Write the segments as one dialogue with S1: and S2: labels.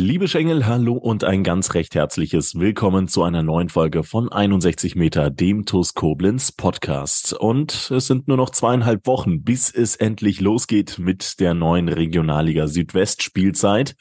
S1: Liebe Schengel, hallo und ein ganz recht herzliches Willkommen zu einer neuen Folge von 61 Meter, dem TUS Koblenz Podcast. Und es sind nur noch zweieinhalb Wochen, bis es endlich losgeht mit der neuen Regionalliga Südwest Spielzeit.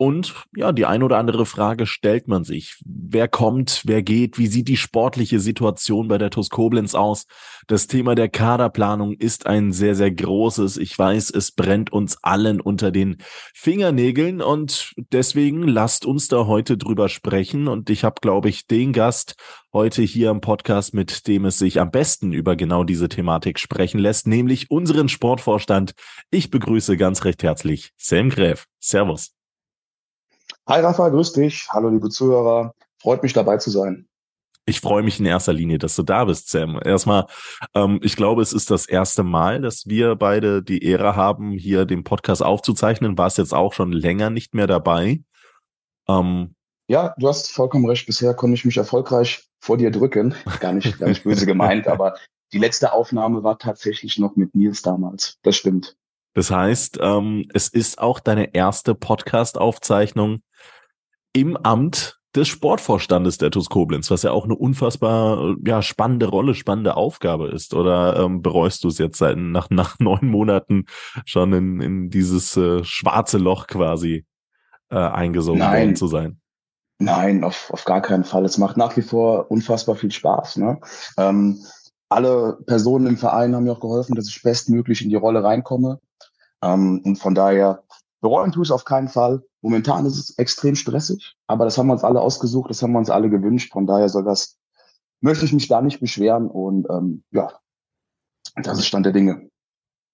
S1: Und ja, die ein oder andere Frage stellt man sich. Wer kommt, wer geht, wie sieht die sportliche Situation bei der TuS Koblenz aus? Das Thema der Kaderplanung ist ein sehr, sehr großes. Ich weiß, es brennt uns allen unter den Fingernägeln und deswegen lasst uns da heute drüber sprechen. Und ich habe, glaube ich, den Gast heute hier im Podcast, mit dem es sich am besten über genau diese Thematik sprechen lässt, nämlich unseren Sportvorstand. Ich begrüße ganz recht herzlich Sam Gräf. Servus.
S2: Hi Rafa, grüß dich. Hallo liebe Zuhörer. Freut mich dabei zu sein.
S1: Ich freue mich in erster Linie, dass du da bist, Sam. Erstmal, ähm, ich glaube, es ist das erste Mal, dass wir beide die Ehre haben, hier den Podcast aufzuzeichnen. War es jetzt auch schon länger nicht mehr dabei?
S2: Ähm, ja, du hast vollkommen recht. Bisher konnte ich mich erfolgreich vor dir drücken. Gar nicht, gar nicht böse gemeint, aber die letzte Aufnahme war tatsächlich noch mit Nils damals. Das stimmt.
S1: Das heißt, ähm, es ist auch deine erste Podcast-Aufzeichnung im Amt des Sportvorstandes der TuS Koblenz, was ja auch eine unfassbar ja, spannende Rolle, spannende Aufgabe ist. Oder ähm, bereust du es jetzt seit, nach, nach neun Monaten schon in, in dieses äh, schwarze Loch quasi äh, eingesogen worden zu sein?
S2: Nein, auf, auf gar keinen Fall. Es macht nach wie vor unfassbar viel Spaß. Ne? Ähm, alle Personen im Verein haben mir auch geholfen, dass ich bestmöglich in die Rolle reinkomme. Ähm, und von daher bereuen tue ich es auf keinen Fall. Momentan ist es extrem stressig, aber das haben wir uns alle ausgesucht, das haben wir uns alle gewünscht. Von daher soll das, möchte ich mich da nicht beschweren und ähm, ja, das ist Stand der Dinge.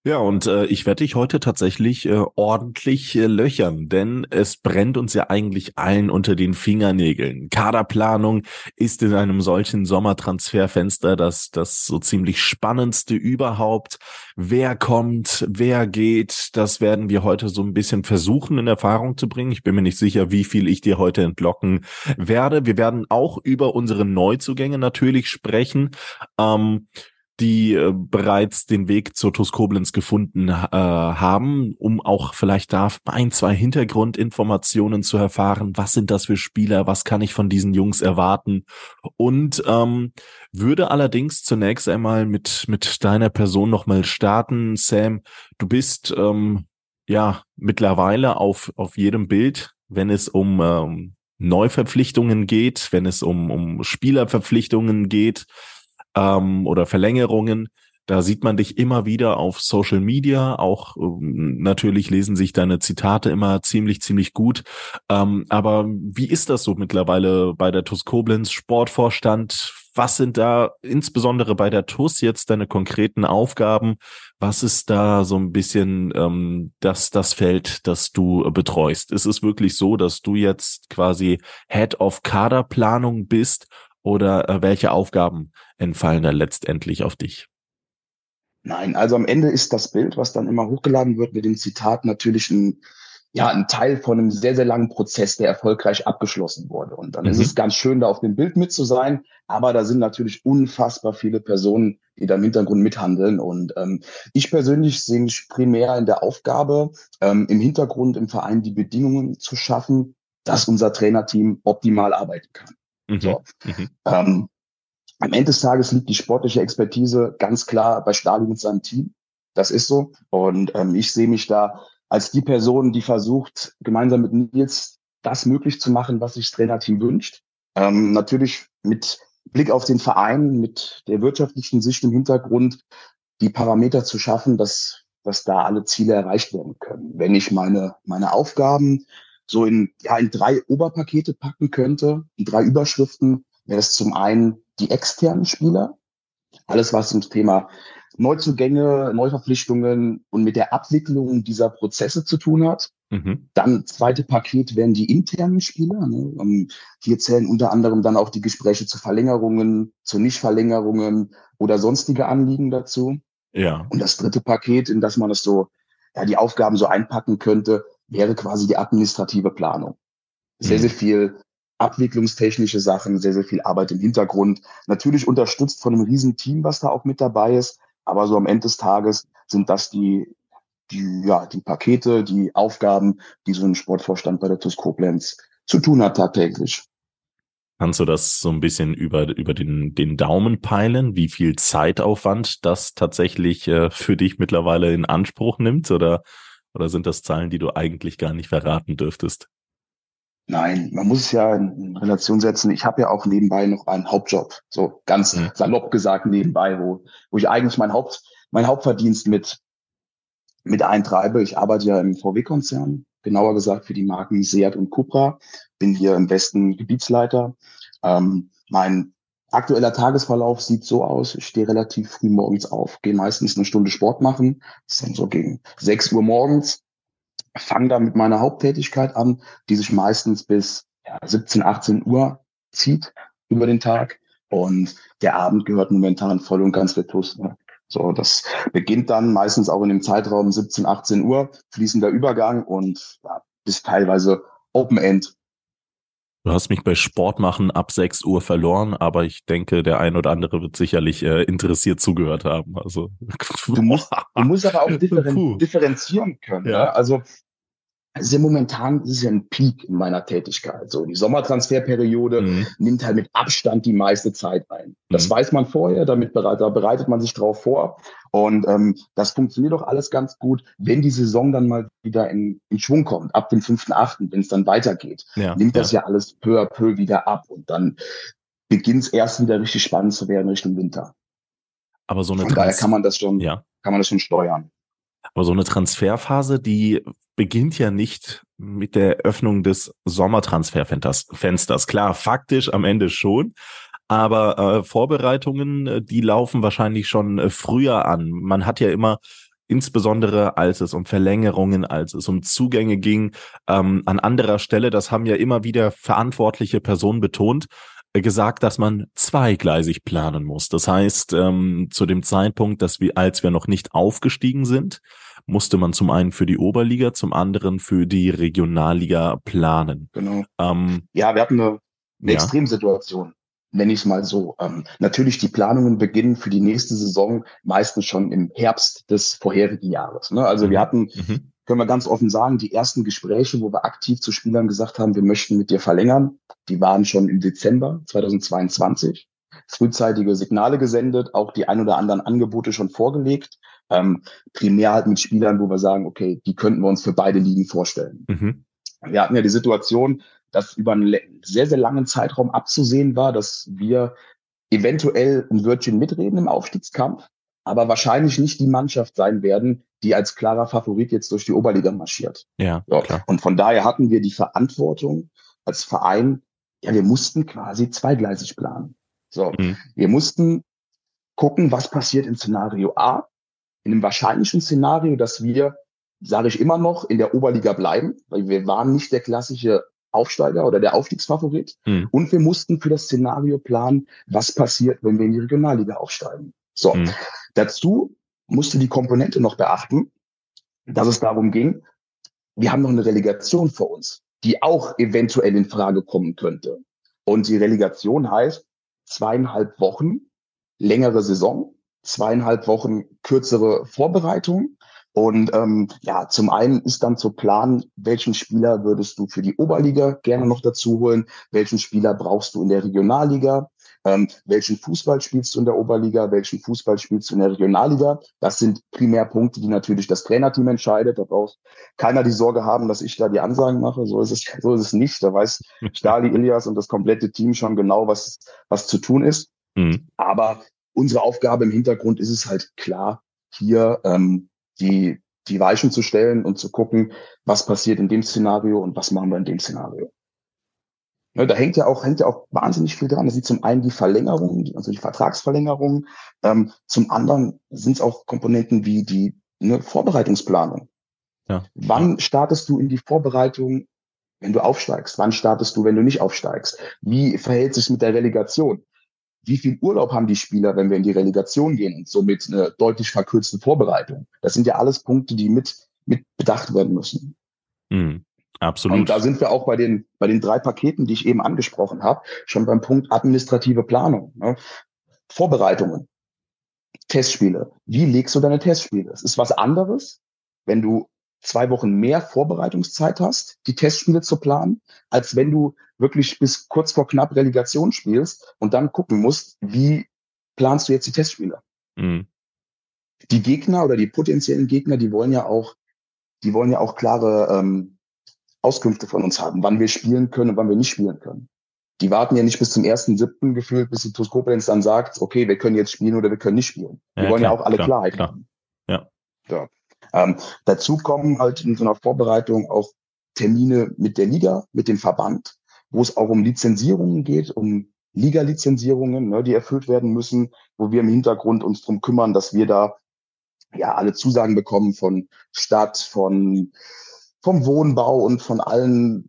S1: Ja, und äh, ich werde dich heute tatsächlich äh, ordentlich äh, löchern, denn es brennt uns ja eigentlich allen unter den Fingernägeln. Kaderplanung ist in einem solchen Sommertransferfenster das, das so ziemlich spannendste überhaupt. Wer kommt, wer geht, das werden wir heute so ein bisschen versuchen in Erfahrung zu bringen. Ich bin mir nicht sicher, wie viel ich dir heute entlocken werde. Wir werden auch über unsere Neuzugänge natürlich sprechen. Ähm, die äh, bereits den Weg zur TuS Koblenz gefunden äh, haben, um auch vielleicht da ein, zwei Hintergrundinformationen zu erfahren. Was sind das für Spieler? Was kann ich von diesen Jungs erwarten? Und ähm, würde allerdings zunächst einmal mit, mit deiner Person nochmal starten. Sam, du bist ähm, ja mittlerweile auf, auf jedem Bild, wenn es um ähm, Neuverpflichtungen geht, wenn es um, um Spielerverpflichtungen geht ähm, oder Verlängerungen. Da sieht man dich immer wieder auf Social Media. Auch ähm, natürlich lesen sich deine Zitate immer ziemlich, ziemlich gut. Ähm, aber wie ist das so mittlerweile bei der TUS Koblenz Sportvorstand? Was sind da insbesondere bei der TUS jetzt deine konkreten Aufgaben? Was ist da so ein bisschen ähm, das, das Feld, das du betreust? Ist es wirklich so, dass du jetzt quasi Head of Kaderplanung bist oder äh, welche Aufgaben entfallen da letztendlich auf dich?
S2: Nein, also am Ende ist das Bild, was dann immer hochgeladen wird mit dem Zitat, natürlich ein, ja, ein Teil von einem sehr, sehr langen Prozess, der erfolgreich abgeschlossen wurde. Und dann mhm. ist es ganz schön, da auf dem Bild mit zu sein. Aber da sind natürlich unfassbar viele Personen, die da im Hintergrund mithandeln. Und ähm, ich persönlich sehe mich primär in der Aufgabe, ähm, im Hintergrund im Verein die Bedingungen zu schaffen, dass unser Trainerteam optimal arbeiten kann. Mhm. So. Mhm. Ähm, am Ende des Tages liegt die sportliche Expertise ganz klar bei Stalin und seinem Team. Das ist so. Und ähm, ich sehe mich da als die Person, die versucht, gemeinsam mit Nils das möglich zu machen, was sich das Trainerteam wünscht. Ähm, natürlich mit Blick auf den Verein, mit der wirtschaftlichen Sicht im Hintergrund, die Parameter zu schaffen, dass, dass da alle Ziele erreicht werden können. Wenn ich meine, meine Aufgaben so in, ja, in drei Oberpakete packen könnte, in drei Überschriften, wäre es zum einen die externen Spieler, alles was ums Thema Neuzugänge, Neuverpflichtungen und mit der Abwicklung dieser Prozesse zu tun hat. Mhm. Dann zweite Paket wären die internen Spieler. Ne? Ähm, hier zählen unter anderem dann auch die Gespräche zu Verlängerungen, zu Nichtverlängerungen oder sonstige Anliegen dazu. Ja. Und das dritte Paket, in das man es so, ja, die Aufgaben so einpacken könnte, wäre quasi die administrative Planung. Sehr, mhm. sehr viel abwicklungstechnische Sachen, sehr, sehr viel Arbeit im Hintergrund. Natürlich unterstützt von einem riesen Team, was da auch mit dabei ist. Aber so am Ende des Tages sind das die, die, ja, die Pakete, die Aufgaben, die so ein Sportvorstand bei der TUS Koblenz zu tun hat tagtäglich.
S1: Kannst du das so ein bisschen über, über den, den Daumen peilen, wie viel Zeitaufwand das tatsächlich äh, für dich mittlerweile in Anspruch nimmt? Oder, oder sind das Zahlen, die du eigentlich gar nicht verraten dürftest?
S2: Nein, man muss es ja in Relation setzen. Ich habe ja auch nebenbei noch einen Hauptjob, so ganz mhm. salopp gesagt nebenbei, wo, wo ich eigentlich mein Haupt, mein Hauptverdienst mit, mit eintreibe. Ich arbeite ja im VW-Konzern, genauer gesagt für die Marken Seat und Cupra, bin hier im Westen Gebietsleiter. Ähm, mein aktueller Tagesverlauf sieht so aus, ich stehe relativ früh morgens auf, gehe meistens eine Stunde Sport machen, das ist dann so gegen 6 Uhr morgens, fange da mit meiner Haupttätigkeit an, die sich meistens bis ja, 17, 18 Uhr zieht über den Tag. Und der Abend gehört momentan voll und ganz der TUS. Ne? So, das beginnt dann meistens auch in dem Zeitraum 17, 18 Uhr, fließender Übergang und ja, bis teilweise Open End.
S1: Du hast mich bei Sport machen ab 6 Uhr verloren, aber ich denke, der ein oder andere wird sicherlich äh, interessiert zugehört haben. Also
S2: du musst, du musst aber auch differen differenzieren können. Ja. Ne? Also es ist ja momentan, es ist ja ein Peak in meiner Tätigkeit. So, die Sommertransferperiode mhm. nimmt halt mit Abstand die meiste Zeit ein. Das mhm. weiß man vorher, damit bereit, da bereitet man sich drauf vor. Und ähm, das funktioniert doch alles ganz gut, wenn die Saison dann mal wieder in, in Schwung kommt, ab dem 5.8., wenn es dann weitergeht, ja, nimmt das ja. ja alles peu à peu wieder ab und dann beginnt es erst wieder richtig spannend zu werden Richtung Winter.
S1: Aber so eine
S2: Von daher kann man das schon, ja. kann man das schon steuern.
S1: Aber so eine Transferphase, die beginnt ja nicht mit der Öffnung des Sommertransferfensters. Klar, faktisch am Ende schon. Aber äh, Vorbereitungen, äh, die laufen wahrscheinlich schon äh, früher an. Man hat ja immer insbesondere als es um Verlängerungen, als es um Zugänge ging, ähm, an anderer Stelle, das haben ja immer wieder verantwortliche Personen betont, gesagt, dass man zweigleisig planen muss. Das heißt, ähm, zu dem Zeitpunkt, dass wir, als wir noch nicht aufgestiegen sind, musste man zum einen für die Oberliga, zum anderen für die Regionalliga planen.
S2: Genau. Ähm, ja, wir hatten eine, eine ja. Extremsituation nenne ich es mal so. Ähm, natürlich, die Planungen beginnen für die nächste Saison meistens schon im Herbst des vorherigen Jahres. Ne? Also mhm. wir hatten, mhm. Können wir ganz offen sagen, die ersten Gespräche, wo wir aktiv zu Spielern gesagt haben, wir möchten mit dir verlängern, die waren schon im Dezember 2022. Frühzeitige Signale gesendet, auch die ein oder anderen Angebote schon vorgelegt. Ähm, primär halt mit Spielern, wo wir sagen, okay, die könnten wir uns für beide Ligen vorstellen. Mhm. Wir hatten ja die Situation, dass über einen sehr, sehr langen Zeitraum abzusehen war, dass wir eventuell ein Wörtchen mitreden im Aufstiegskampf, aber wahrscheinlich nicht die Mannschaft sein werden, die als klarer Favorit jetzt durch die Oberliga marschiert. Ja, so. klar. Und von daher hatten wir die Verantwortung als Verein, ja, wir mussten quasi zweigleisig planen. So, mhm. wir mussten gucken, was passiert in Szenario A in einem wahrscheinlichen Szenario, dass wir, sage ich immer noch, in der Oberliga bleiben, weil wir waren nicht der klassische Aufsteiger oder der Aufstiegsfavorit. Mhm. Und wir mussten für das Szenario planen, was passiert, wenn wir in die Regionalliga aufsteigen. So, mhm. dazu musste die Komponente noch beachten, dass es darum ging, wir haben noch eine Relegation vor uns, die auch eventuell in Frage kommen könnte. Und die Relegation heißt zweieinhalb Wochen längere Saison zweieinhalb Wochen kürzere Vorbereitung. Und ähm, ja, zum einen ist dann zu planen, welchen Spieler würdest du für die Oberliga gerne noch dazu holen, welchen Spieler brauchst du in der Regionalliga, ähm, welchen Fußball spielst du in der Oberliga, welchen Fußball spielst du in der Regionalliga. Das sind primär Punkte, die natürlich das Trainerteam entscheidet. Da braucht keiner die Sorge haben, dass ich da die Ansagen mache. So ist es, so ist es nicht. Da weiß Stali, Ilias und das komplette Team schon genau, was, was zu tun ist. Mhm. Aber unsere Aufgabe im Hintergrund ist es halt klar, hier ähm, die, die Weichen zu stellen und zu gucken, was passiert in dem Szenario und was machen wir in dem Szenario. Ne, da hängt ja auch, hängt ja auch wahnsinnig viel dran. Das ist zum einen die Verlängerung, also die Vertragsverlängerung. Ähm, zum anderen sind es auch Komponenten wie die ne, Vorbereitungsplanung. Ja. Wann startest du in die Vorbereitung, wenn du aufsteigst? Wann startest du, wenn du nicht aufsteigst? Wie verhält sich mit der Relegation? Wie viel Urlaub haben die Spieler, wenn wir in die Relegation gehen und somit eine deutlich verkürzte Vorbereitung? Das sind ja alles Punkte, die mit, mit bedacht werden müssen.
S1: Mhm. Absolut. Und
S2: da sind wir auch bei den, bei den drei Paketen, die ich eben angesprochen habe, schon beim Punkt administrative Planung. Ne? Vorbereitungen, Testspiele. Wie legst du deine Testspiele? Es ist was anderes, wenn du zwei Wochen mehr Vorbereitungszeit hast, die Testspiele zu planen, als wenn du wirklich bis kurz vor knapp Relegation spielst und dann gucken musst, wie planst du jetzt die Testspiele? Mhm. Die Gegner oder die potenziellen Gegner, die wollen ja auch, die wollen ja auch klare ähm, Auskünfte von uns haben, wann wir spielen können und wann wir nicht spielen können. Die warten ja nicht bis zum ersten siebten gefühlt, bis die TuS Koblenz dann sagt, okay, wir können jetzt spielen oder wir können nicht spielen. Die ja, wollen klar, ja auch alle klar, Klarheit klar. haben.
S1: Ja.
S2: ja. Ähm, dazu kommen halt in so einer Vorbereitung auch Termine mit der Liga, mit dem Verband, wo es auch um Lizenzierungen geht, um Liga-Lizenzierungen, ne, die erfüllt werden müssen, wo wir im Hintergrund uns drum kümmern, dass wir da ja alle Zusagen bekommen von Stadt, von vom Wohnbau und von allen,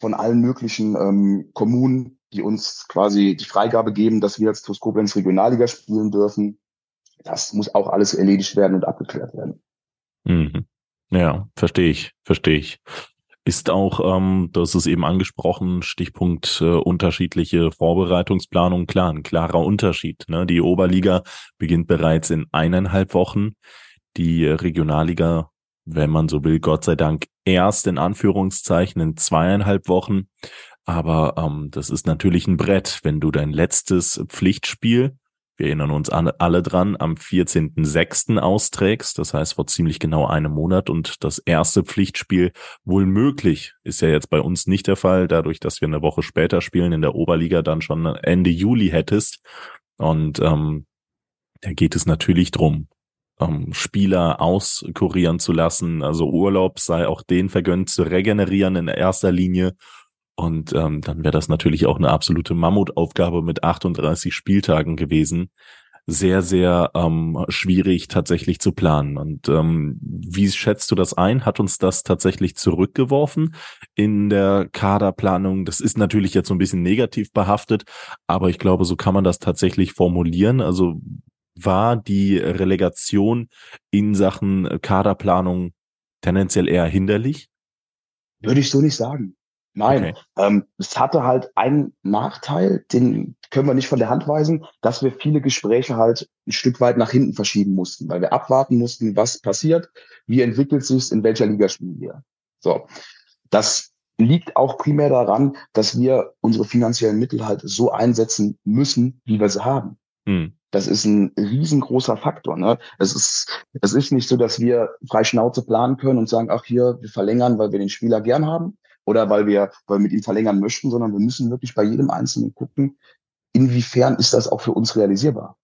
S2: von allen möglichen ähm, Kommunen, die uns quasi die Freigabe geben, dass wir als TuS Koblenz Regionalliga spielen dürfen. Das muss auch alles erledigt werden und abgeklärt werden.
S1: Mhm. Ja, verstehe ich, verstehe ich. Ist auch, ähm, hast es eben angesprochen, Stichpunkt äh, unterschiedliche Vorbereitungsplanung, klar, ein klarer Unterschied. Ne? Die Oberliga beginnt bereits in eineinhalb Wochen, die Regionalliga wenn man so will, Gott sei Dank erst in Anführungszeichen in zweieinhalb Wochen. Aber ähm, das ist natürlich ein Brett, wenn du dein letztes Pflichtspiel, wir erinnern uns alle dran, am 14.06. austrägst, das heißt vor ziemlich genau einem Monat und das erste Pflichtspiel wohl möglich, ist ja jetzt bei uns nicht der Fall, dadurch, dass wir eine Woche später spielen, in der Oberliga dann schon Ende Juli hättest. Und ähm, da geht es natürlich drum, ähm, Spieler auskurieren zu lassen. Also Urlaub sei auch denen vergönnt zu regenerieren in erster Linie. Und ähm, dann wäre das natürlich auch eine absolute Mammutaufgabe mit 38 Spieltagen gewesen. Sehr, sehr ähm, schwierig tatsächlich zu planen. Und ähm, wie schätzt du das ein? Hat uns das tatsächlich zurückgeworfen in der Kaderplanung? Das ist natürlich jetzt so ein bisschen negativ behaftet, aber ich glaube, so kann man das tatsächlich formulieren. Also war die Relegation in Sachen Kaderplanung tendenziell eher hinderlich?
S2: Würde ich so nicht sagen. Nein, okay. ähm, es hatte halt einen Nachteil, den können wir nicht von der Hand weisen, dass wir viele Gespräche halt ein Stück weit nach hinten verschieben mussten, weil wir abwarten mussten, was passiert, wie entwickelt sich in welcher Liga spielen wir. So, das liegt auch primär daran, dass wir unsere finanziellen Mittel halt so einsetzen müssen, wie wir sie haben. Hm. Das ist ein riesengroßer Faktor. Ne? Es ist, es ist nicht so, dass wir frei Schnauze planen können und sagen, ach hier, wir verlängern, weil wir den Spieler gern haben oder weil wir, weil wir mit ihm verlängern möchten, sondern wir müssen wirklich bei jedem Einzelnen gucken, inwiefern ist das auch für uns realisierbar.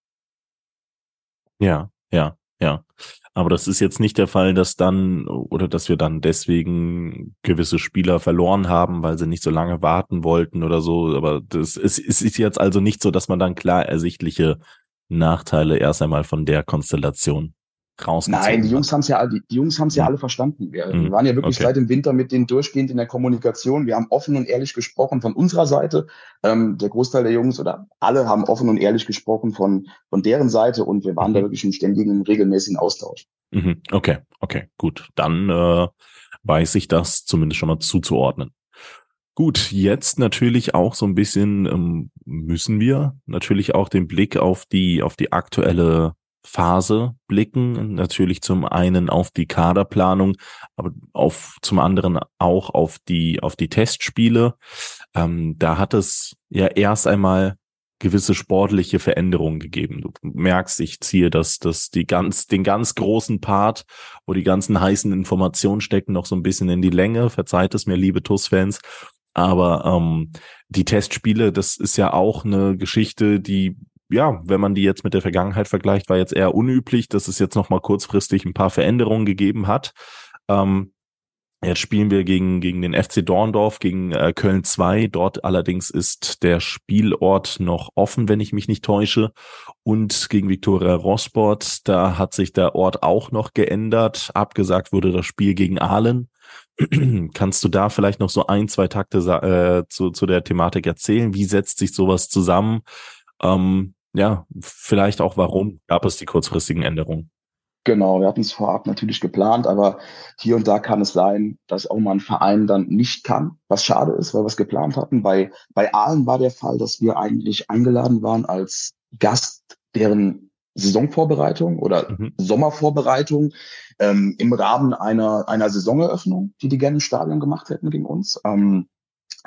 S1: Ja, ja, ja. Aber das ist jetzt nicht der Fall, dass dann oder dass wir dann deswegen gewisse Spieler verloren haben, weil sie nicht so lange warten wollten oder so. Aber das ist, ist jetzt also nicht so, dass man dann klar ersichtliche Nachteile erst einmal von der Konstellation rausgezogen
S2: Nein, die Jungs haben es ja, die, die Jungs haben es ja alle verstanden. Wir, mhm. wir waren ja wirklich okay. seit dem Winter mit denen durchgehend in der Kommunikation. Wir haben offen und ehrlich gesprochen von unserer Seite. Ähm, der Großteil der Jungs oder alle haben offen und ehrlich gesprochen von, von deren Seite und wir waren mhm. da wirklich im ständigen, regelmäßigen Austausch.
S1: Mhm. Okay, okay, gut. Dann äh, weiß ich das zumindest schon mal zuzuordnen. Gut, jetzt natürlich auch so ein bisschen ähm, müssen wir natürlich auch den Blick auf die auf die aktuelle Phase blicken. Natürlich zum einen auf die Kaderplanung, aber auf zum anderen auch auf die auf die Testspiele. Ähm, da hat es ja erst einmal gewisse sportliche Veränderungen gegeben. Du merkst, ich ziehe das, das die ganz, den ganz großen Part, wo die ganzen heißen Informationen stecken, noch so ein bisschen in die Länge. Verzeiht es mir, liebe TUS-Fans. Aber ähm, die Testspiele, das ist ja auch eine Geschichte, die, ja, wenn man die jetzt mit der Vergangenheit vergleicht, war jetzt eher unüblich, dass es jetzt nochmal kurzfristig ein paar Veränderungen gegeben hat. Ähm, Jetzt spielen wir gegen, gegen den FC Dorndorf, gegen äh, Köln 2. Dort allerdings ist der Spielort noch offen, wenn ich mich nicht täusche. Und gegen Viktoria Rosport, da hat sich der Ort auch noch geändert. Abgesagt wurde das Spiel gegen Aalen. Kannst du da vielleicht noch so ein, zwei Takte äh, zu, zu der Thematik erzählen? Wie setzt sich sowas zusammen? Ähm, ja, vielleicht auch warum gab es die kurzfristigen Änderungen?
S2: Genau, wir hatten es vorab natürlich geplant, aber hier und da kann es sein, dass auch mal ein Verein dann nicht kann, was schade ist, weil wir es geplant hatten. Bei, bei Aalen war der Fall, dass wir eigentlich eingeladen waren als Gast deren Saisonvorbereitung oder mhm. Sommervorbereitung ähm, im Rahmen einer, einer Saisoneröffnung, die die gerne im Stadion gemacht hätten gegen uns. Ähm,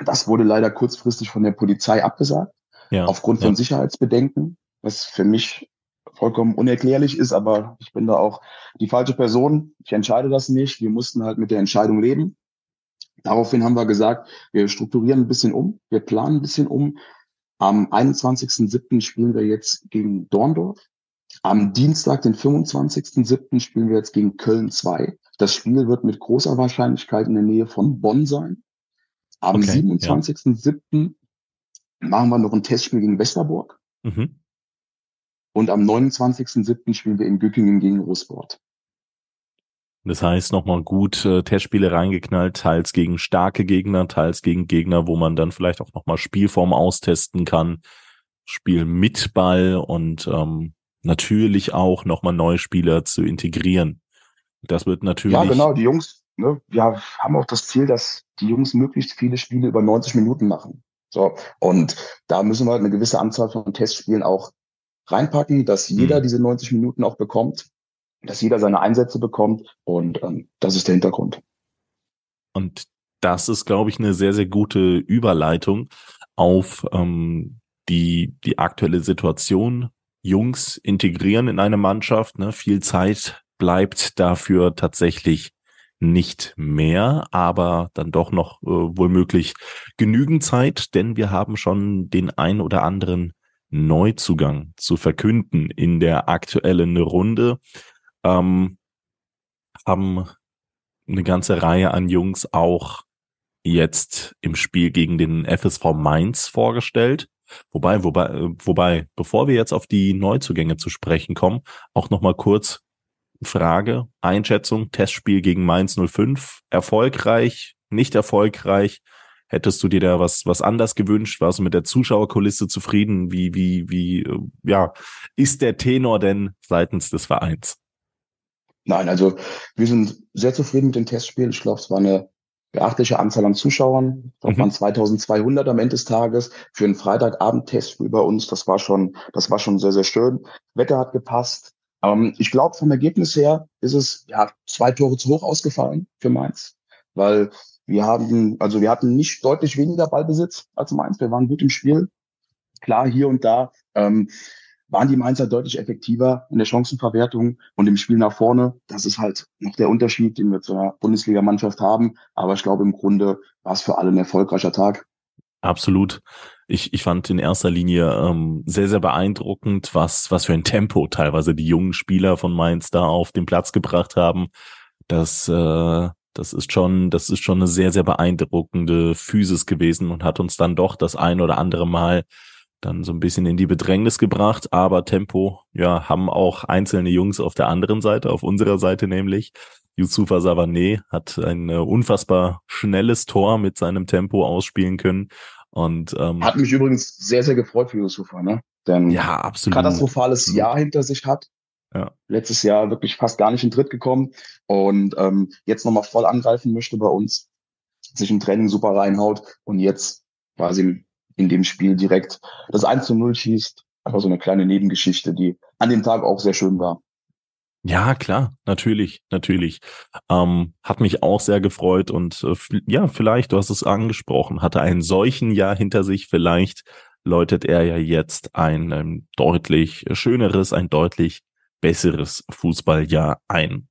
S2: das wurde leider kurzfristig von der Polizei abgesagt, ja, aufgrund ja. von Sicherheitsbedenken, was für mich vollkommen unerklärlich ist, aber ich bin da auch die falsche Person. Ich entscheide das nicht. Wir mussten halt mit der Entscheidung leben. Daraufhin haben wir gesagt, wir strukturieren ein bisschen um, wir planen ein bisschen um. Am 21.07. spielen wir jetzt gegen Dorndorf. Am Dienstag, den 25.07. spielen wir jetzt gegen Köln 2. Das Spiel wird mit großer Wahrscheinlichkeit in der Nähe von Bonn sein. Am okay, 27.07. Ja. machen wir noch ein Testspiel gegen Westerburg. Mhm. Und am 29.07. spielen wir in Gückingen gegen Ruhrsport.
S1: Das heißt, nochmal gut äh, Testspiele reingeknallt, teils gegen starke Gegner, teils gegen Gegner, wo man dann vielleicht auch nochmal Spielform austesten kann, Spiel mit Ball und ähm, natürlich auch nochmal neue Spieler zu integrieren. Das wird natürlich. Ja,
S2: genau, die Jungs, ne, wir haben auch das Ziel, dass die Jungs möglichst viele Spiele über 90 Minuten machen. So, und da müssen wir halt eine gewisse Anzahl von Testspielen auch reinpacken, dass jeder mhm. diese 90 Minuten auch bekommt, dass jeder seine Einsätze bekommt und ähm, das ist der Hintergrund.
S1: Und das ist, glaube ich, eine sehr, sehr gute Überleitung auf ähm, die, die aktuelle Situation. Jungs integrieren in eine Mannschaft, ne? viel Zeit bleibt dafür tatsächlich nicht mehr, aber dann doch noch äh, wohl genügend Zeit, denn wir haben schon den ein oder anderen Neuzugang zu verkünden in der aktuellen Runde. Ähm, haben eine ganze Reihe an Jungs auch jetzt im Spiel gegen den FSV Mainz vorgestellt. Wobei, wobei, wobei, bevor wir jetzt auf die Neuzugänge zu sprechen kommen, auch nochmal kurz Frage, Einschätzung, Testspiel gegen Mainz 05, erfolgreich, nicht erfolgreich, Hättest du dir da was, was anders gewünscht? Warst du mit der Zuschauerkulisse zufrieden? Wie, wie, wie, äh, ja, ist der Tenor denn seitens des Vereins?
S2: Nein, also wir sind sehr zufrieden mit dem Testspiel. Ich glaube, es war eine beachtliche Anzahl an Zuschauern. Das mhm. waren 2200 am Ende des Tages für ein Freitagabend-Testspiel bei uns. Das war schon, das war schon sehr, sehr schön. Wetter hat gepasst. Ähm, ich glaube, vom Ergebnis her ist es ja zwei Tore zu hoch ausgefallen für Mainz, weil wir haben, also wir hatten nicht deutlich weniger Ballbesitz als Mainz. Wir waren gut im Spiel. Klar, hier und da ähm, waren die Mainzer deutlich effektiver in der Chancenverwertung und im Spiel nach vorne. Das ist halt noch der Unterschied, den wir zur Bundesligamannschaft haben. Aber ich glaube, im Grunde war es für alle ein erfolgreicher Tag.
S1: Absolut. Ich, ich fand in erster Linie ähm, sehr, sehr beeindruckend, was, was für ein Tempo teilweise die jungen Spieler von Mainz da auf den Platz gebracht haben. Das äh, das ist schon, das ist schon eine sehr, sehr beeindruckende Physis gewesen und hat uns dann doch das ein oder andere Mal dann so ein bisschen in die Bedrängnis gebracht. Aber Tempo, ja, haben auch einzelne Jungs auf der anderen Seite, auf unserer Seite nämlich. Yusufa Savané hat ein äh, unfassbar schnelles Tor mit seinem Tempo ausspielen können. Und ähm,
S2: hat mich übrigens sehr, sehr gefreut für Yusufa, ne? Denn ja, absolut. katastrophales absolut. Jahr hinter sich hat ja. Letztes Jahr wirklich fast gar nicht in Tritt gekommen und ähm, jetzt nochmal voll angreifen möchte bei uns, sich im Training super reinhaut und jetzt quasi in dem Spiel direkt das 1 zu 0 schießt. Einfach so eine kleine Nebengeschichte, die an dem Tag auch sehr schön war.
S1: Ja, klar, natürlich, natürlich. Ähm, hat mich auch sehr gefreut und äh, ja, vielleicht, du hast es angesprochen, hatte einen solchen Jahr hinter sich, vielleicht läutet er ja jetzt ein ähm, deutlich schöneres, ein deutlich besseres Fußballjahr ein.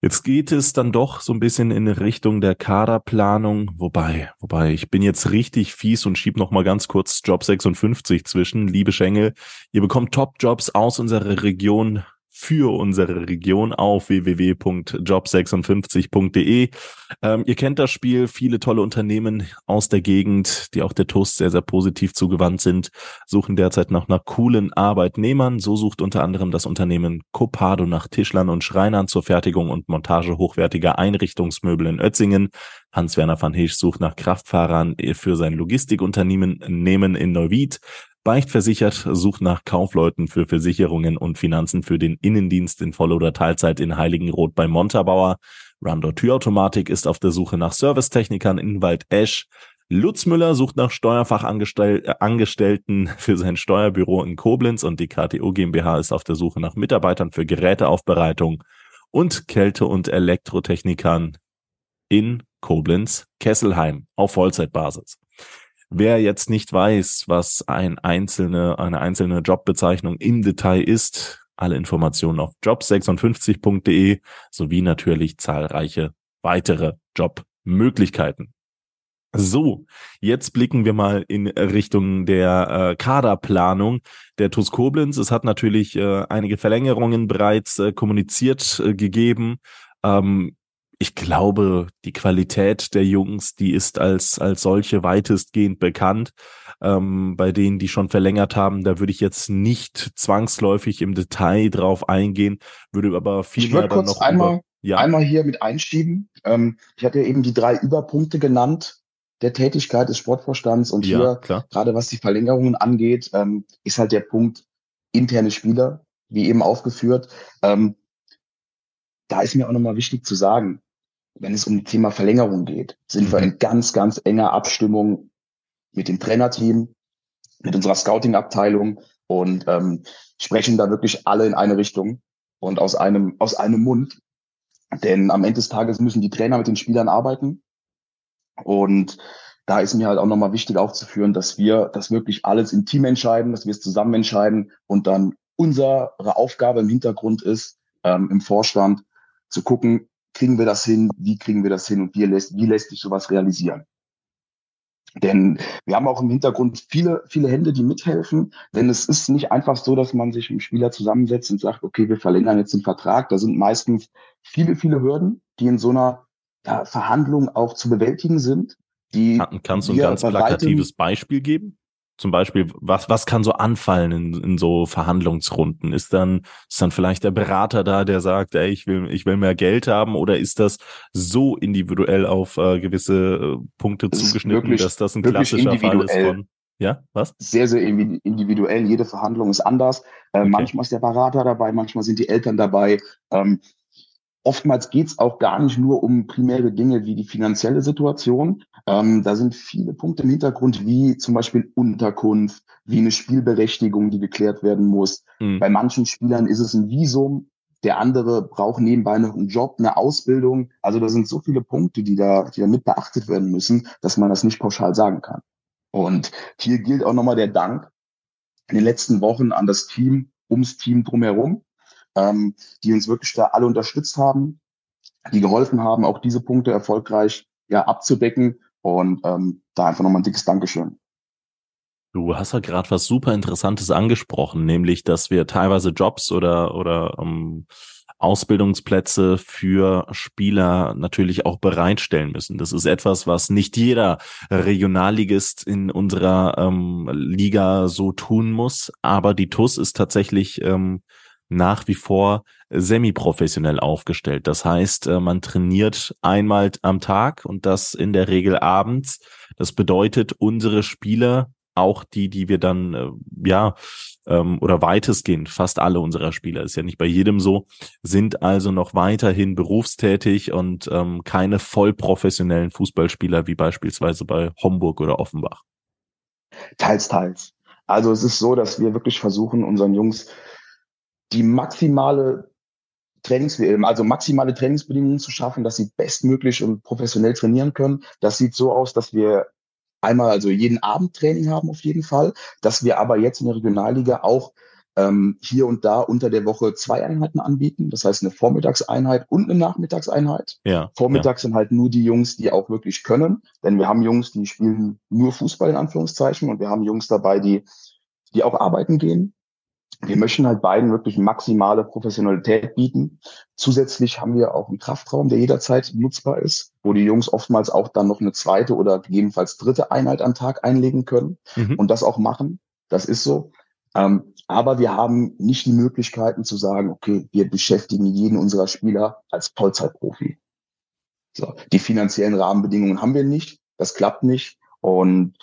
S1: Jetzt geht es dann doch so ein bisschen in Richtung der Kaderplanung, wobei, wobei ich bin jetzt richtig fies und schieb noch mal ganz kurz Job 56 zwischen. Liebe Schengel, ihr bekommt Top-Jobs aus unserer Region für unsere Region auf www.job56.de. Ähm, ihr kennt das Spiel, viele tolle Unternehmen aus der Gegend, die auch der TUS sehr, sehr positiv zugewandt sind, suchen derzeit noch nach coolen Arbeitnehmern. So sucht unter anderem das Unternehmen Copado nach Tischlern und Schreinern zur Fertigung und Montage hochwertiger Einrichtungsmöbel in Ötzingen. Hans-Werner van Heesch sucht nach Kraftfahrern für sein Logistikunternehmen Nehmen in Neuwied. Beichtversichert sucht nach Kaufleuten für Versicherungen und Finanzen für den Innendienst in Voll- oder Teilzeit in Heiligenroth bei Montabaur. Randor Türautomatik ist auf der Suche nach Servicetechnikern in Wald-Esch. Lutz Müller sucht nach Steuerfachangestellten für sein Steuerbüro in Koblenz und die KTO GmbH ist auf der Suche nach Mitarbeitern für Geräteaufbereitung und Kälte- und Elektrotechnikern in Koblenz, Kesselheim auf Vollzeitbasis. Wer jetzt nicht weiß, was ein einzelne, eine einzelne Jobbezeichnung im Detail ist, alle Informationen auf job56.de sowie natürlich zahlreiche weitere Jobmöglichkeiten. So, jetzt blicken wir mal in Richtung der äh, Kaderplanung der TuS Koblenz. Es hat natürlich äh, einige Verlängerungen bereits äh, kommuniziert äh, gegeben. Ähm, ich glaube, die Qualität der Jungs, die ist als, als solche weitestgehend bekannt. Ähm, bei denen, die schon verlängert haben, da würde ich jetzt nicht zwangsläufig im Detail drauf eingehen, würde aber viel
S2: ich mehr dann noch einmal, über, ja. einmal hier mit einschieben. Ähm, ich hatte ja eben die drei Überpunkte genannt der Tätigkeit des Sportvorstands und ja, hier, klar. gerade was die Verlängerungen angeht, ähm, ist halt der Punkt interne Spieler, wie eben aufgeführt. Ähm, da ist mir auch nochmal wichtig zu sagen, wenn es um das Thema Verlängerung geht, sind mhm. wir in ganz, ganz enger Abstimmung mit dem Trainerteam, mit unserer Scouting-Abteilung und ähm, sprechen da wirklich alle in eine Richtung und aus einem, aus einem Mund. Denn am Ende des Tages müssen die Trainer mit den Spielern arbeiten. Und da ist mir halt auch nochmal wichtig aufzuführen, dass wir das wirklich alles im Team entscheiden, dass wir es zusammen entscheiden und dann unsere Aufgabe im Hintergrund ist, ähm, im Vorstand zu gucken, kriegen wir das hin, wie kriegen wir das hin und wie lässt, wie lässt sich sowas realisieren. Denn wir haben auch im Hintergrund viele, viele Hände, die mithelfen. Denn es ist nicht einfach so, dass man sich mit dem Spieler zusammensetzt und sagt, okay, wir verlängern jetzt den Vertrag. Da sind meistens viele, viele Hürden, die in so einer ja, Verhandlung auch zu bewältigen sind. Die
S1: Kannst du ein ganz plakatives Beispiel geben? Zum Beispiel, was, was kann so anfallen in, in so Verhandlungsrunden? Ist dann, ist dann vielleicht der Berater da, der sagt, ey, ich will, ich will mehr Geld haben, oder ist das so individuell auf äh, gewisse äh, Punkte das zugeschnitten, wirklich, dass das ein klassischer Fall ist von, ja, was?
S2: Sehr, sehr individuell. Jede Verhandlung ist anders. Äh, okay. Manchmal ist der Berater dabei, manchmal sind die Eltern dabei. Ähm, oftmals geht's auch gar nicht nur um primäre Dinge wie die finanzielle Situation. Ähm, da sind viele Punkte im Hintergrund, wie zum Beispiel Unterkunft, wie eine Spielberechtigung, die geklärt werden muss. Mhm. Bei manchen Spielern ist es ein Visum, der andere braucht nebenbei noch einen Job, eine Ausbildung. Also da sind so viele Punkte, die da, die da mit beachtet werden müssen, dass man das nicht pauschal sagen kann. Und hier gilt auch nochmal der Dank in den letzten Wochen an das Team, ums Team drumherum ähm, die uns wirklich da alle unterstützt haben, die geholfen haben, auch diese Punkte erfolgreich ja abzudecken. Und ähm, da einfach nochmal ein dickes Dankeschön.
S1: Du hast ja gerade was super Interessantes angesprochen, nämlich, dass wir teilweise Jobs oder oder ähm, Ausbildungsplätze für Spieler natürlich auch bereitstellen müssen. Das ist etwas, was nicht jeder Regionalligist in unserer ähm, Liga so tun muss. Aber die TUS ist tatsächlich ähm, nach wie vor semi-professionell aufgestellt. Das heißt, äh, man trainiert einmal am Tag und das in der Regel abends. Das bedeutet, unsere Spieler, auch die, die wir dann, äh, ja, ähm, oder weitestgehend, fast alle unserer Spieler, ist ja nicht bei jedem so, sind also noch weiterhin berufstätig und ähm, keine vollprofessionellen Fußballspieler wie beispielsweise bei Homburg oder Offenbach.
S2: Teils, teils. Also es ist so, dass wir wirklich versuchen, unseren Jungs die maximale Trainings, also maximale Trainingsbedingungen zu schaffen, dass sie bestmöglich und professionell trainieren können. Das sieht so aus, dass wir einmal also jeden Abend Training haben auf jeden Fall, dass wir aber jetzt in der Regionalliga auch ähm, hier und da unter der Woche zwei Einheiten anbieten. Das heißt eine Vormittagseinheit und eine Nachmittagseinheit.
S1: Ja,
S2: Vormittags ja. sind halt nur die Jungs, die auch wirklich können, denn wir haben Jungs, die spielen nur Fußball in Anführungszeichen und wir haben Jungs dabei, die die auch arbeiten gehen wir möchten halt beiden wirklich maximale Professionalität bieten. Zusätzlich haben wir auch einen Kraftraum, der jederzeit nutzbar ist, wo die Jungs oftmals auch dann noch eine zweite oder gegebenenfalls dritte Einheit am Tag einlegen können mhm. und das auch machen. Das ist so. Ähm, aber wir haben nicht die Möglichkeiten zu sagen, okay, wir beschäftigen jeden unserer Spieler als Vollzeitprofi. So, die finanziellen Rahmenbedingungen haben wir nicht. Das klappt nicht. Und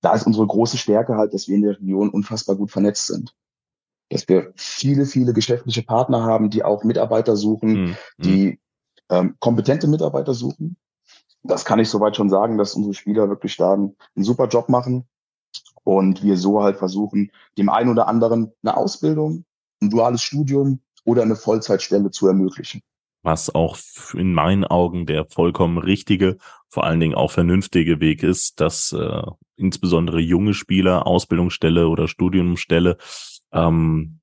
S2: da ist unsere große Stärke halt, dass wir in der Region unfassbar gut vernetzt sind dass wir viele, viele geschäftliche Partner haben, die auch Mitarbeiter suchen, mhm. die ähm, kompetente Mitarbeiter suchen. Das kann ich soweit schon sagen, dass unsere Spieler wirklich da einen, einen super Job machen und wir so halt versuchen, dem einen oder anderen eine Ausbildung, ein duales Studium oder eine Vollzeitstelle zu ermöglichen.
S1: Was auch in meinen Augen der vollkommen richtige, vor allen Dingen auch vernünftige Weg ist, dass äh, insbesondere junge Spieler Ausbildungsstelle oder Studiumstelle ähm,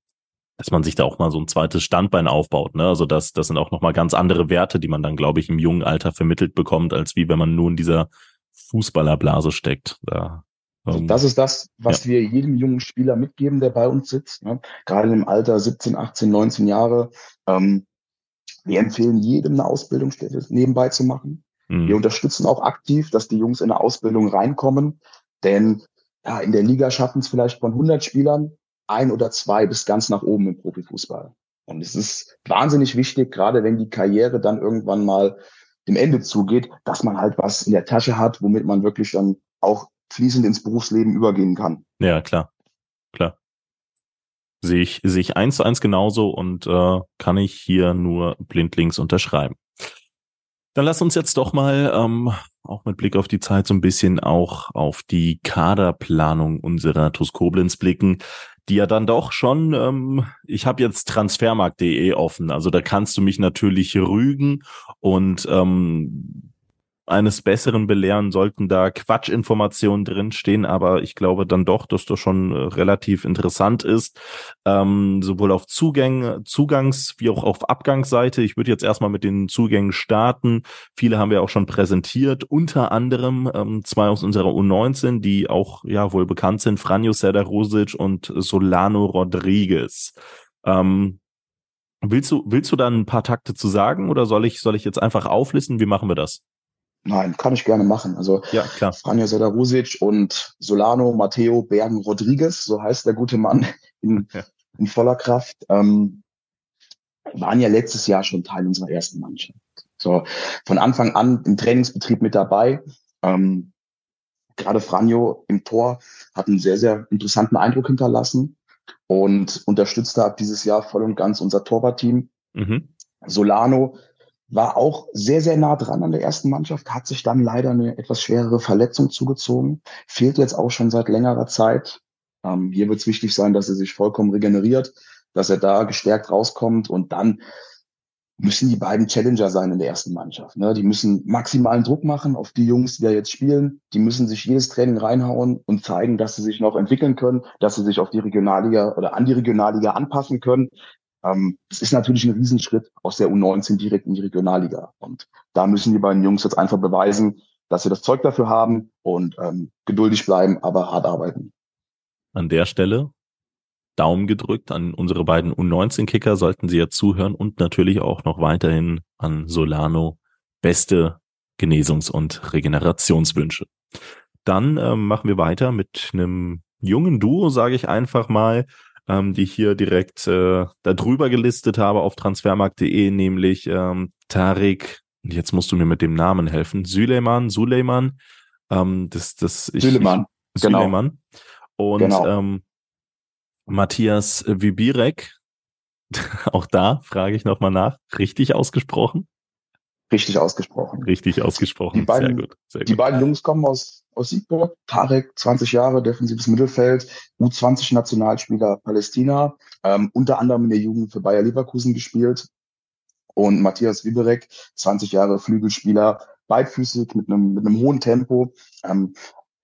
S1: dass man sich da auch mal so ein zweites Standbein aufbaut. Ne? Also das, das sind auch nochmal ganz andere Werte, die man dann, glaube ich, im jungen Alter vermittelt bekommt, als wie wenn man nur in dieser Fußballerblase steckt. Da,
S2: also ähm, das ist das, was ja. wir jedem jungen Spieler mitgeben, der bei uns sitzt. Ne? Gerade im Alter 17, 18, 19 Jahre. Ähm, wir empfehlen jedem eine Ausbildungsstelle nebenbei zu machen. Mhm. Wir unterstützen auch aktiv, dass die Jungs in eine Ausbildung reinkommen. Denn ja, in der Liga schaffen es vielleicht von 100 Spielern ein oder zwei bis ganz nach oben im Profifußball. Und es ist wahnsinnig wichtig, gerade wenn die Karriere dann irgendwann mal dem Ende zugeht, dass man halt was in der Tasche hat, womit man wirklich dann auch fließend ins Berufsleben übergehen kann.
S1: Ja, klar. Klar. Sehe ich, sehe ich eins zu eins genauso und äh, kann ich hier nur blindlings unterschreiben. Dann lass uns jetzt doch mal, ähm, auch mit Blick auf die Zeit, so ein bisschen auch auf die Kaderplanung unserer TuS blicken die ja dann doch schon, ähm, ich habe jetzt transfermarkt.de offen, also da kannst du mich natürlich rügen und ähm, eines Besseren belehren, sollten da Quatschinformationen drinstehen, aber ich glaube dann doch, dass das schon äh, relativ interessant ist, ähm, sowohl auf Zugänge, Zugangs- wie auch auf Abgangsseite. Ich würde jetzt erstmal mit den Zugängen starten. Viele haben wir auch schon präsentiert, unter anderem ähm, zwei aus unserer U19, die auch ja wohl bekannt sind, Franjo Sederosic und Solano Rodriguez. Ähm, Willst du, willst du da ein paar Takte zu sagen oder soll ich, soll ich jetzt einfach auflisten? Wie machen wir das?
S2: Nein, kann ich gerne machen. Also ja, klar. Franja Sedarusic und Solano Matteo Bergen Rodriguez, so heißt der gute Mann in, ja. in voller Kraft, ähm, waren ja letztes Jahr schon Teil unserer ersten Mannschaft. So von Anfang an im Trainingsbetrieb mit dabei. Ähm, gerade Franjo im Tor hat einen sehr, sehr interessanten Eindruck hinterlassen und unterstützte ab dieses Jahr voll und ganz unser Torwartteam. Mhm. Solano war auch sehr, sehr nah dran an der ersten Mannschaft, hat sich dann leider eine etwas schwerere Verletzung zugezogen, fehlt jetzt auch schon seit längerer Zeit. Ähm, hier wird es wichtig sein, dass er sich vollkommen regeneriert, dass er da gestärkt rauskommt und dann müssen die beiden Challenger sein in der ersten Mannschaft. Ne? Die müssen maximalen Druck machen auf die Jungs, die da jetzt spielen. Die müssen sich jedes Training reinhauen und zeigen, dass sie sich noch entwickeln können, dass sie sich auf die Regionalliga oder an die Regionalliga anpassen können. Ähm, es ist natürlich ein Riesenschritt aus der U19 direkt in die Regionalliga. Und da müssen die beiden Jungs jetzt einfach beweisen, dass sie das Zeug dafür haben und ähm, geduldig bleiben, aber hart arbeiten.
S1: An der Stelle Daumen gedrückt an unsere beiden U19-Kicker, sollten sie ja zuhören und natürlich auch noch weiterhin an Solano beste Genesungs- und Regenerationswünsche. Dann ähm, machen wir weiter mit einem jungen Duo, sage ich einfach mal, ähm, die ich hier direkt äh, da drüber gelistet habe auf transfermarkt.de, nämlich ähm, Tarik, jetzt musst du mir mit dem Namen helfen, Süleyman, Suleiman, ähm, das, das,
S2: ich, Süleyman,
S1: ich, genau. Süleyman. Und genau. ähm, Matthias Wibirek, auch da frage ich nochmal nach, richtig ausgesprochen?
S2: Richtig ausgesprochen.
S1: Richtig ausgesprochen.
S2: Die beiden, sehr gut, sehr gut. Die beiden Jungs kommen aus, aus Siegburg. Tarek, 20 Jahre, defensives Mittelfeld, U20-Nationalspieler Palästina, ähm, unter anderem in der Jugend für Bayer Leverkusen gespielt. Und Matthias Wiberek, 20 Jahre Flügelspieler, beidfüßig, mit einem, mit einem hohen Tempo. Ähm,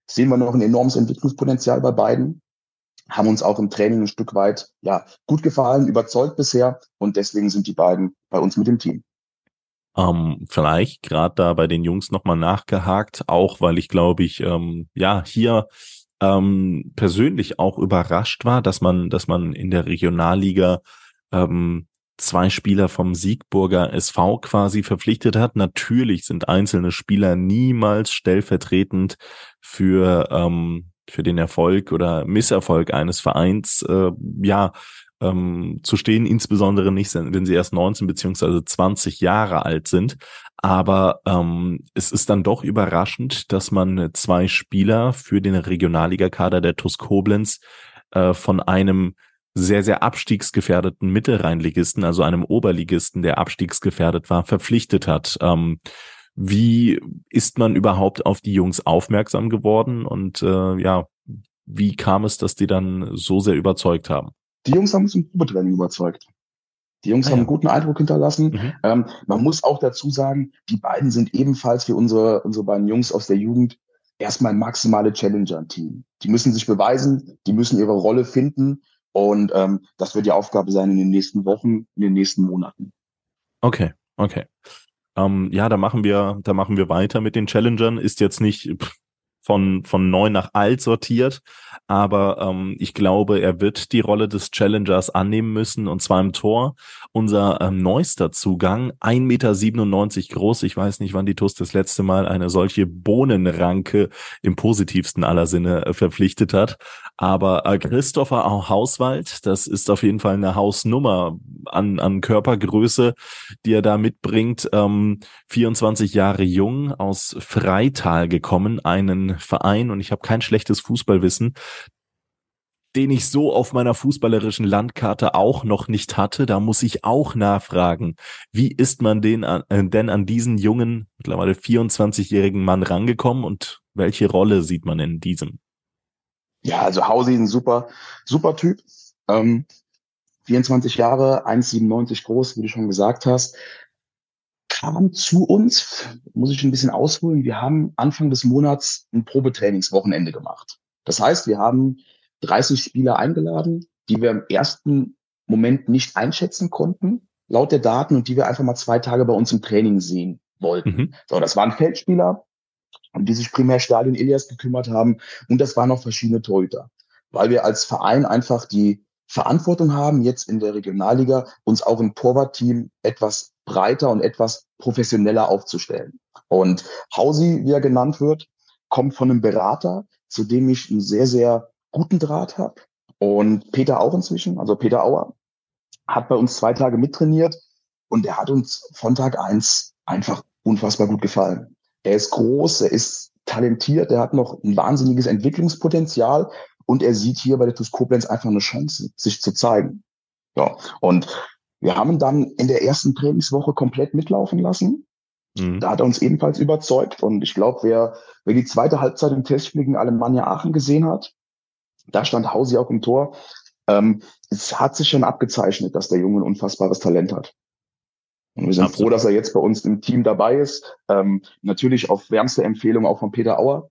S2: sehen wir noch ein enormes Entwicklungspotenzial bei beiden haben uns auch im Training ein Stück weit ja gut gefallen, überzeugt bisher und deswegen sind die beiden bei uns mit dem Team.
S1: Ähm, vielleicht gerade da bei den Jungs nochmal nachgehakt, auch weil ich glaube ich, ähm, ja, hier ähm, persönlich auch überrascht war, dass man, dass man in der Regionalliga ähm, zwei Spieler vom Siegburger SV quasi verpflichtet hat. Natürlich sind einzelne Spieler niemals stellvertretend für ähm, für den Erfolg oder Misserfolg eines Vereins äh, ja ähm, zu stehen, insbesondere nicht, wenn sie erst 19 beziehungsweise 20 Jahre alt sind. Aber ähm, es ist dann doch überraschend, dass man zwei Spieler für den Regionalligakader der TuS Koblenz äh, von einem sehr, sehr abstiegsgefährdeten Mittelrheinligisten, also einem Oberligisten, der abstiegsgefährdet war, verpflichtet hat. Ähm, wie ist man überhaupt auf die Jungs aufmerksam geworden und äh, ja, wie kam es, dass die dann so sehr überzeugt haben?
S2: Die Jungs haben uns im Probetraining überzeugt. Die Jungs ah, haben einen guten Eindruck hinterlassen. Mhm. Ähm, man muss auch dazu sagen, die beiden sind ebenfalls wie unsere, unsere beiden Jungs aus der Jugend erstmal maximale Challenger im Team. Die müssen sich beweisen, die müssen ihre Rolle finden und ähm, das wird die Aufgabe sein in den nächsten Wochen, in den nächsten Monaten.
S1: Okay, okay. Ähm, ja, da machen wir, da machen wir weiter mit den Challengern. Ist jetzt nicht von, von neu nach alt sortiert. Aber ähm, ich glaube, er wird die Rolle des Challengers annehmen müssen und zwar im Tor. Unser ähm, neuester Zugang, 1,97 Meter groß. Ich weiß nicht, wann die TUS das letzte Mal eine solche Bohnenranke im positivsten aller Sinne äh, verpflichtet hat. Aber äh, Christopher Hauswald, das ist auf jeden Fall eine Hausnummer an, an Körpergröße, die er da mitbringt. Ähm, 24 Jahre jung, aus Freital gekommen, einen Verein und ich habe kein schlechtes Fußballwissen, den ich so auf meiner fußballerischen Landkarte auch noch nicht hatte. Da muss ich auch nachfragen, wie ist man den an, äh, denn an diesen jungen, mittlerweile 24-jährigen Mann rangekommen und welche Rolle sieht man in diesem?
S2: Ja, also Hausi ist ein super, super Typ. Ähm, 24 Jahre, 1,97 groß, wie du schon gesagt hast kam zu uns, muss ich ein bisschen ausholen, wir haben Anfang des Monats ein Probetrainingswochenende gemacht. Das heißt, wir haben 30 Spieler eingeladen, die wir im ersten Moment nicht einschätzen konnten, laut der Daten, und die wir einfach mal zwei Tage bei uns im Training sehen wollten. Mhm. So, das waren Feldspieler, um die sich primär Stadion Elias gekümmert haben, und das waren noch verschiedene Torhüter. Weil wir als Verein einfach die Verantwortung haben, jetzt in der Regionalliga uns auch im Torwartteam etwas breiter und etwas professioneller aufzustellen. Und Hausi, wie er genannt wird, kommt von einem Berater, zu dem ich einen sehr, sehr guten Draht habe. Und Peter auch inzwischen, also Peter Auer, hat bei uns zwei Tage mittrainiert und er hat uns von Tag eins einfach unfassbar gut gefallen. Er ist groß, er ist talentiert, er hat noch ein wahnsinniges Entwicklungspotenzial und er sieht hier bei der TuS Koblenz einfach eine Chance, sich zu zeigen. Ja, und wir haben ihn dann in der ersten Trainingswoche komplett mitlaufen lassen. Mhm. Da hat er uns ebenfalls überzeugt. Und ich glaube, wer, wer die zweite Halbzeit im Testspiel gegen Alemannia Aachen gesehen hat, da stand Hausi auch im Tor. Ähm, es hat sich schon abgezeichnet, dass der Junge ein unfassbares Talent hat. Und wir sind Absolut. froh, dass er jetzt bei uns im Team dabei ist. Ähm, natürlich auf wärmste Empfehlung auch von Peter Auer.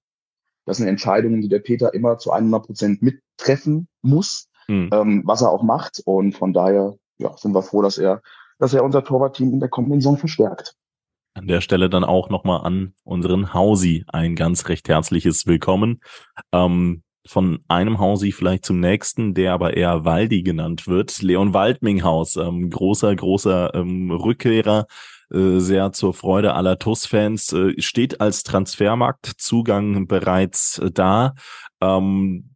S2: Das sind Entscheidungen, die der Peter immer zu 100 Prozent mittreffen muss, mhm. ähm, was er auch macht. Und von daher ja, sind wir froh, dass er, dass er unser Torwartteam in der kommenden Saison verstärkt.
S1: An der Stelle dann auch nochmal an unseren Hausi ein ganz recht herzliches Willkommen. Ähm, von einem Hausi vielleicht zum nächsten, der aber eher Waldi genannt wird. Leon Waldminghaus, ähm, großer, großer ähm, Rückkehrer, äh, sehr zur Freude aller TUS-Fans, äh, steht als Transfermarktzugang bereits äh, da. Ähm,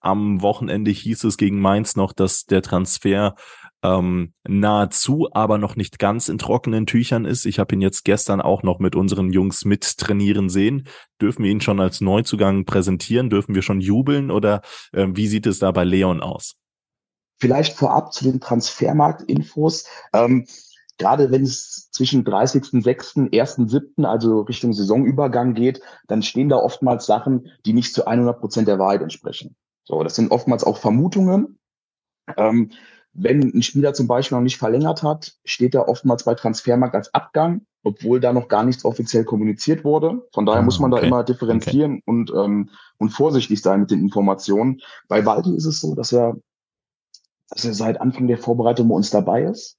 S1: am Wochenende hieß es gegen Mainz noch, dass der Transfer ähm, nahezu, aber noch nicht ganz in trockenen Tüchern ist. Ich habe ihn jetzt gestern auch noch mit unseren Jungs mit trainieren sehen. Dürfen wir ihn schon als Neuzugang präsentieren? Dürfen wir schon jubeln oder äh, wie sieht es da bei Leon aus?
S2: Vielleicht vorab zu den Transfermarktinfos. Ähm, gerade wenn es zwischen 30.06., 1.07., also Richtung Saisonübergang geht, dann stehen da oftmals Sachen, die nicht zu 100 Prozent der Wahrheit entsprechen. So, das sind oftmals auch Vermutungen. Ähm, wenn ein Spieler zum Beispiel noch nicht verlängert hat, steht er oftmals bei Transfermarkt als Abgang, obwohl da noch gar nichts offiziell kommuniziert wurde. Von daher ah, muss man okay. da immer differenzieren okay. und, ähm, und vorsichtig sein mit den Informationen. Bei Waldi ist es so, dass er, dass er seit Anfang der Vorbereitung bei uns dabei ist,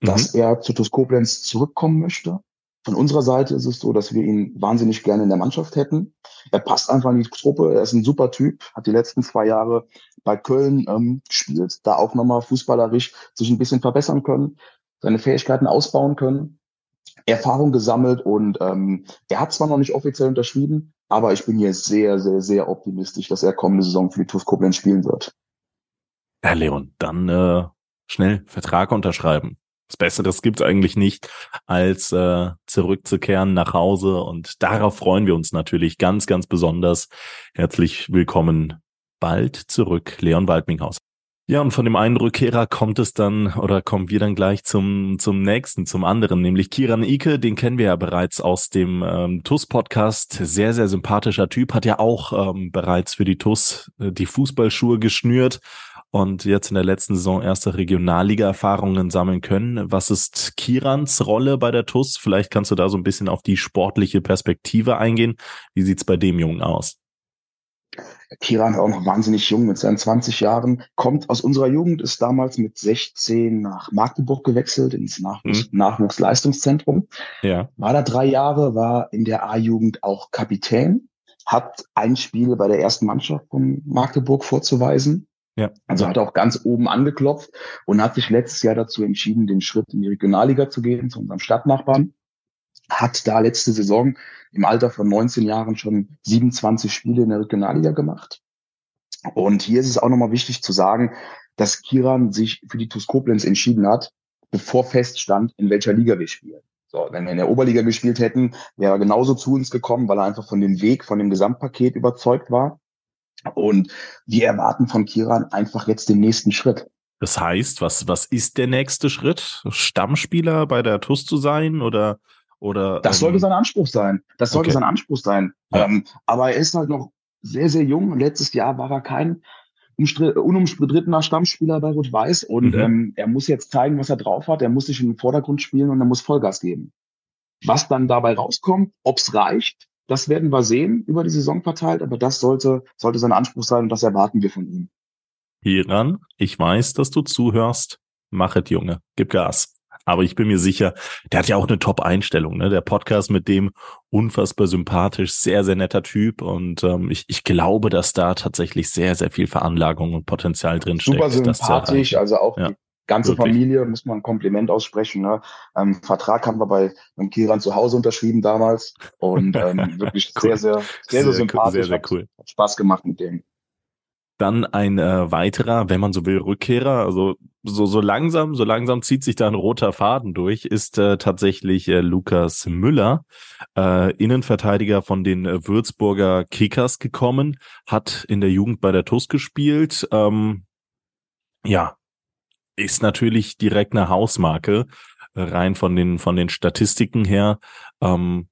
S2: mhm. dass er zu TuS Koblenz zurückkommen möchte. von unserer Seite ist es so, dass wir ihn wahnsinnig gerne in der Mannschaft hätten. Er passt einfach in die Truppe. Er ist ein super Typ, hat die letzten zwei Jahre bei Köln ähm, gespielt, da auch nochmal fußballerisch sich ein bisschen verbessern können, seine Fähigkeiten ausbauen können, Erfahrung gesammelt und ähm, er hat zwar noch nicht offiziell unterschrieben, aber ich bin hier sehr, sehr, sehr optimistisch, dass er kommende Saison für die TuS Koblenz spielen wird.
S1: Herr Leon, dann äh, schnell Vertrag unterschreiben. Was Besseres gibt's eigentlich nicht, als äh, zurückzukehren nach Hause. Und darauf freuen wir uns natürlich ganz, ganz besonders. Herzlich willkommen bald zurück, Leon Waldminghaus. Ja, und von dem einen Rückkehrer kommt es dann oder kommen wir dann gleich zum, zum nächsten, zum anderen, nämlich Kiran Ike, den kennen wir ja bereits aus dem ähm, TUS-Podcast. Sehr, sehr sympathischer Typ, hat ja auch ähm, bereits für die TUS äh, die Fußballschuhe geschnürt und jetzt in der letzten Saison erste Regionalliga-Erfahrungen sammeln können. Was ist Kirans Rolle bei der TUS? Vielleicht kannst du da so ein bisschen auf die sportliche Perspektive eingehen. Wie sieht's bei dem Jungen aus?
S2: Kiran ist auch noch wahnsinnig jung mit seinen 20 Jahren, kommt aus unserer Jugend, ist damals mit 16 nach Magdeburg gewechselt, ins Nachwuchs mhm. Nachwuchsleistungszentrum. Ja. War da drei Jahre, war in der A-Jugend auch Kapitän, hat ein Spiel bei der ersten Mannschaft von Magdeburg vorzuweisen ja. Also hat auch ganz oben angeklopft und hat sich letztes Jahr dazu entschieden, den Schritt in die Regionalliga zu gehen, zu unserem Stadtnachbarn. Hat da letzte Saison im Alter von 19 Jahren schon 27 Spiele in der Regionalliga gemacht. Und hier ist es auch nochmal wichtig zu sagen, dass Kiran sich für die TuS Koblenz entschieden hat, bevor feststand, in welcher Liga wir spielen. So, wenn wir in der Oberliga gespielt hätten, wäre er genauso zu uns gekommen, weil er einfach von dem Weg, von dem Gesamtpaket überzeugt war. Und wir erwarten von Kiran einfach jetzt den nächsten Schritt.
S1: Das heißt, was, was ist der nächste Schritt? Stammspieler bei der TUS zu sein oder, oder?
S2: Das sollte ähm, sein Anspruch sein. Das sollte okay. sein Anspruch sein. Ja. Ähm, aber er ist halt noch sehr, sehr jung. Letztes Jahr war er kein unumstrittener Stammspieler bei Rot-Weiß und mhm. ähm, er muss jetzt zeigen, was er drauf hat. Er muss sich in den Vordergrund spielen und er muss Vollgas geben. Was dann dabei rauskommt, ob's reicht, das werden wir sehen über die Saison verteilt, aber das sollte, sollte sein Anspruch sein und das erwarten wir von ihm.
S1: Hieran, ich weiß, dass du zuhörst. Machet, Junge, gib Gas. Aber ich bin mir sicher, der hat ja auch eine Top-Einstellung. Ne? Der Podcast mit dem unfassbar sympathisch, sehr, sehr netter Typ. Und ähm, ich, ich glaube, dass da tatsächlich sehr, sehr viel Veranlagung und Potenzial drin
S2: Super steckt. Super sympathisch, also auch ja ganze Wirklich? Familie, muss man ein Kompliment aussprechen. Ne? Ähm, Vertrag haben wir bei beim Kiran zu Hause unterschrieben damals und ähm, wirklich cool. sehr, sehr, sehr, sehr, sehr sympathisch. Sehr, sehr cool. Hat Spaß gemacht mit dem.
S1: Dann ein äh, weiterer, wenn man so will, Rückkehrer, also so, so langsam, so langsam zieht sich da ein roter Faden durch, ist äh, tatsächlich äh, Lukas Müller, äh, Innenverteidiger von den äh, Würzburger Kickers gekommen, hat in der Jugend bei der TUS gespielt. Ähm, ja, ist natürlich direkt eine Hausmarke, äh, rein von den, von den Statistiken her. Ähm,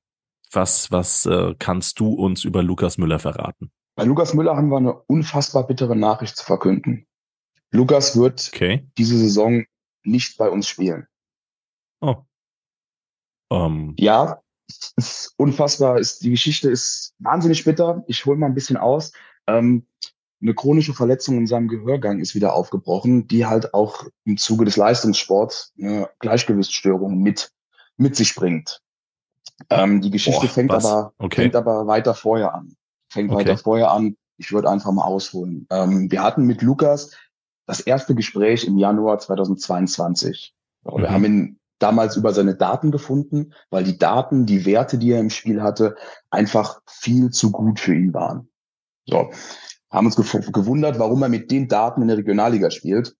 S1: was was äh, kannst du uns über Lukas Müller verraten?
S2: Bei Lukas Müller haben wir eine unfassbar bittere Nachricht zu verkünden. Lukas wird okay. diese Saison nicht bei uns spielen. Oh. Um. Ähm. Ja, ist unfassbar. Ist, die Geschichte ist wahnsinnig bitter. Ich hole mal ein bisschen aus. Ähm, eine chronische Verletzung in seinem Gehörgang ist wieder aufgebrochen, die halt auch im Zuge des Leistungssports eine Gleichgewichtsstörung mit, mit sich bringt. Ähm, die Geschichte Boah, fängt, aber, okay. fängt aber weiter vorher an. Fängt okay. weiter vorher an. Ich würde einfach mal ausholen. Ähm, wir hatten mit Lukas das erste Gespräch im Januar 2022. Wir mhm. haben ihn damals über seine Daten gefunden, weil die Daten, die Werte, die er im Spiel hatte, einfach viel zu gut für ihn waren. So haben uns gewundert, warum er mit den Daten in der Regionalliga spielt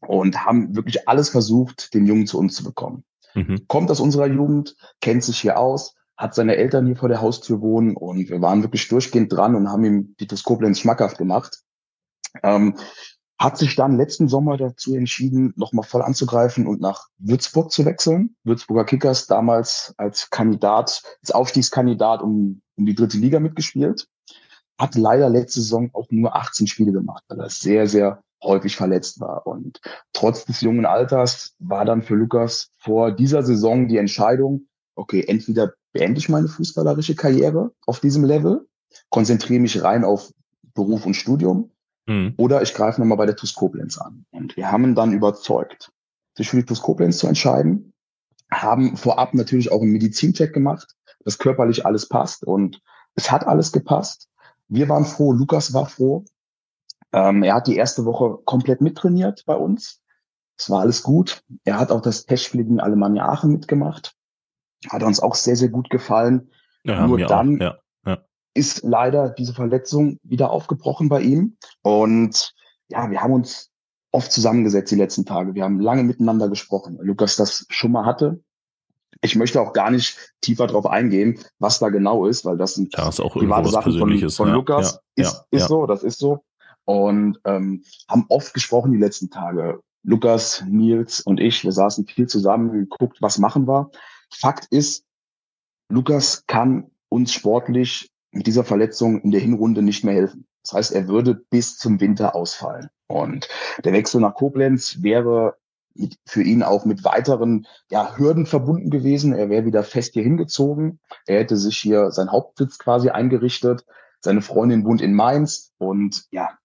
S2: und haben wirklich alles versucht, den Jungen zu uns zu bekommen. Mhm. Kommt aus unserer Jugend, kennt sich hier aus, hat seine Eltern hier vor der Haustür wohnen und wir waren wirklich durchgehend dran und haben ihm die Toskoplenz schmackhaft gemacht. Ähm, hat sich dann letzten Sommer dazu entschieden, nochmal voll anzugreifen und nach Würzburg zu wechseln. Würzburger Kickers damals als Kandidat, als Aufstiegskandidat um, um die dritte Liga mitgespielt hat leider letzte Saison auch nur 18 Spiele gemacht, weil er sehr, sehr häufig verletzt war. Und trotz des jungen Alters war dann für Lukas vor dieser Saison die Entscheidung, okay, entweder beende ich meine fußballerische Karriere auf diesem Level, konzentriere mich rein auf Beruf und Studium, mhm. oder ich greife nochmal bei der TuS Koblenz an. Und wir haben ihn dann überzeugt, sich für die TuS Koblenz zu entscheiden. haben vorab natürlich auch einen Medizincheck gemacht, dass körperlich alles passt und es hat alles gepasst. Wir waren froh, Lukas war froh. Ähm, er hat die erste Woche komplett mittrainiert bei uns. Es war alles gut. Er hat auch das Testspiel gegen Alemannia Aachen mitgemacht. Hat uns auch sehr, sehr gut gefallen. Ja, Nur dann ja, ja. Ist leider diese Verletzung wieder aufgebrochen bei ihm. Und ja, wir haben uns oft zusammengesetzt die letzten Tage. Wir haben lange miteinander gesprochen. Lukas das schon mal hatte. Ich möchte auch gar nicht tiefer drauf eingehen, was da genau ist, weil das sind
S1: ja, ist auch private Sachen von,
S2: von Lukas. ist, ist so, das ist so. Und ähm, haben oft gesprochen die letzten Tage. Lukas, Nils und ich, wir saßen viel zusammen, geguckt, was machen wir. Fakt ist, Lukas kann uns sportlich mit dieser Verletzung in der Hinrunde nicht mehr helfen. Das heißt, er würde bis zum Winter ausfallen. Und der Wechsel nach Koblenz wäre mit, für ihn auch mit weiteren ja, Hürden verbunden gewesen. Er wäre wieder fest hier hingezogen. Er hätte sich hier sein Hauptsitz quasi eingerichtet. Seine Freundin wohnt in Mainz. Und ja,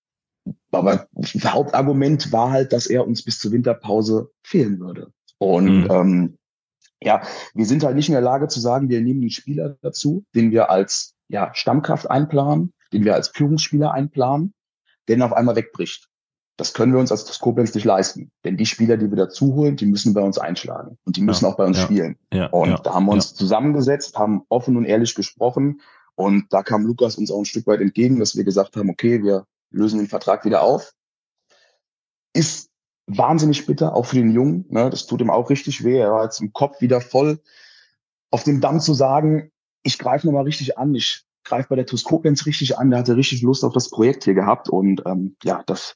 S2: aber das Hauptargument war halt, dass er uns bis zur Winterpause fehlen würde. Und mhm. ähm, ja, wir sind halt nicht in der Lage zu sagen, wir nehmen einen Spieler dazu, den wir als ja, Stammkraft einplanen, den wir als Führungsspieler einplanen, der dann auf einmal wegbricht. Das können wir uns als Koblenz nicht leisten. Denn die Spieler, die wir dazu holen, die müssen bei uns einschlagen. Und die müssen ja, auch bei uns ja, spielen. Ja, und da haben wir uns zusammengesetzt, haben offen und ehrlich gesprochen. Und da kam Lukas uns auch ein Stück weit entgegen, dass wir gesagt haben, okay, wir lösen den Vertrag wieder auf. Ist wahnsinnig bitter, auch für den Jungen. Ne? Das tut ihm auch richtig weh. Er war jetzt im Kopf wieder voll auf dem Damm zu sagen, ich greife nochmal richtig an, ich greife bei der TuS Koblenz richtig an, der hatte richtig Lust auf das Projekt hier gehabt. Und ähm, ja, das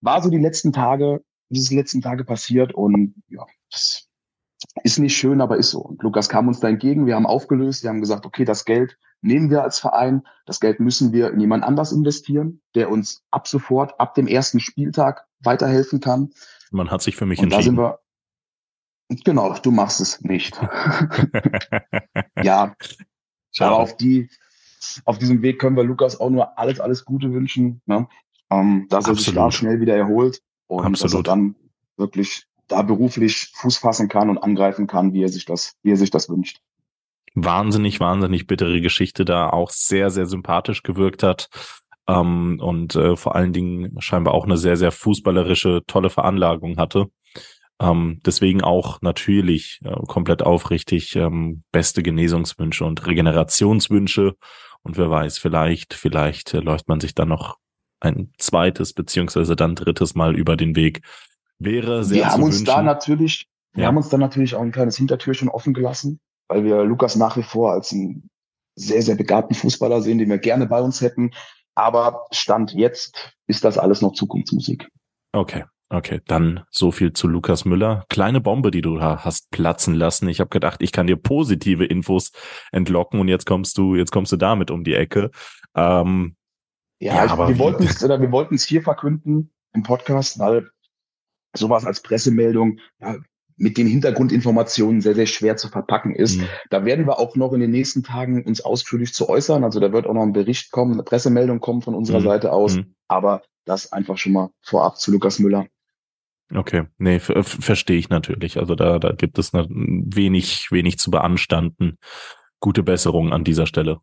S2: war so die letzten Tage, diese letzten Tage passiert und ja, das ist nicht schön, aber ist so. Und Lukas kam uns da entgegen, wir haben aufgelöst, wir haben gesagt, okay, das Geld nehmen wir als Verein, das Geld müssen wir in jemand anders investieren, der uns ab sofort, ab dem ersten Spieltag weiterhelfen kann.
S1: Man hat sich für mich Und entschieden. Da
S2: sind wir, genau, du machst es nicht. ja, Schade. aber auf die, auf diesem Weg können wir Lukas auch nur alles, alles Gute wünschen, ne? ähm, dass er sich da schnell wieder erholt und Absolut. dass er dann wirklich da beruflich Fuß fassen kann und angreifen kann, wie er sich das, wie er sich das wünscht.
S1: Wahnsinnig, wahnsinnig bittere Geschichte da auch sehr, sehr sympathisch gewirkt hat. Ähm, und äh, vor allen Dingen scheinbar auch eine sehr, sehr fußballerische, tolle Veranlagung hatte. Ähm, deswegen auch natürlich äh, komplett aufrichtig ähm, beste Genesungswünsche und Regenerationswünsche. Und wer weiß, vielleicht, vielleicht äh, läuft man sich dann noch ein zweites beziehungsweise dann drittes Mal über den Weg. Wäre sehr
S2: Wir haben uns wünschen. da natürlich, wir ja. haben uns da natürlich auch ein kleines Hintertürchen offen gelassen, weil wir Lukas nach wie vor als einen sehr, sehr begabten Fußballer sehen, den wir gerne bei uns hätten. Aber Stand jetzt ist das alles noch Zukunftsmusik.
S1: Okay. Okay, dann so viel zu Lukas Müller. Kleine Bombe, die du da hast platzen lassen. Ich habe gedacht, ich kann dir positive Infos entlocken und jetzt kommst du, jetzt kommst du damit um die Ecke. Ähm,
S2: ja, ja aber wir wollten es oder wir wollten es hier verkünden im Podcast, weil sowas als Pressemeldung ja, mit den Hintergrundinformationen sehr, sehr schwer zu verpacken ist. Mhm. Da werden wir auch noch in den nächsten Tagen uns ausführlich zu äußern. Also da wird auch noch ein Bericht kommen, eine Pressemeldung kommen von unserer mhm. Seite aus. Mhm. Aber das einfach schon mal vorab zu Lukas Müller.
S1: Okay, nee, verstehe ich natürlich. Also da, da gibt es wenig, wenig zu beanstanden. Gute Besserung an dieser Stelle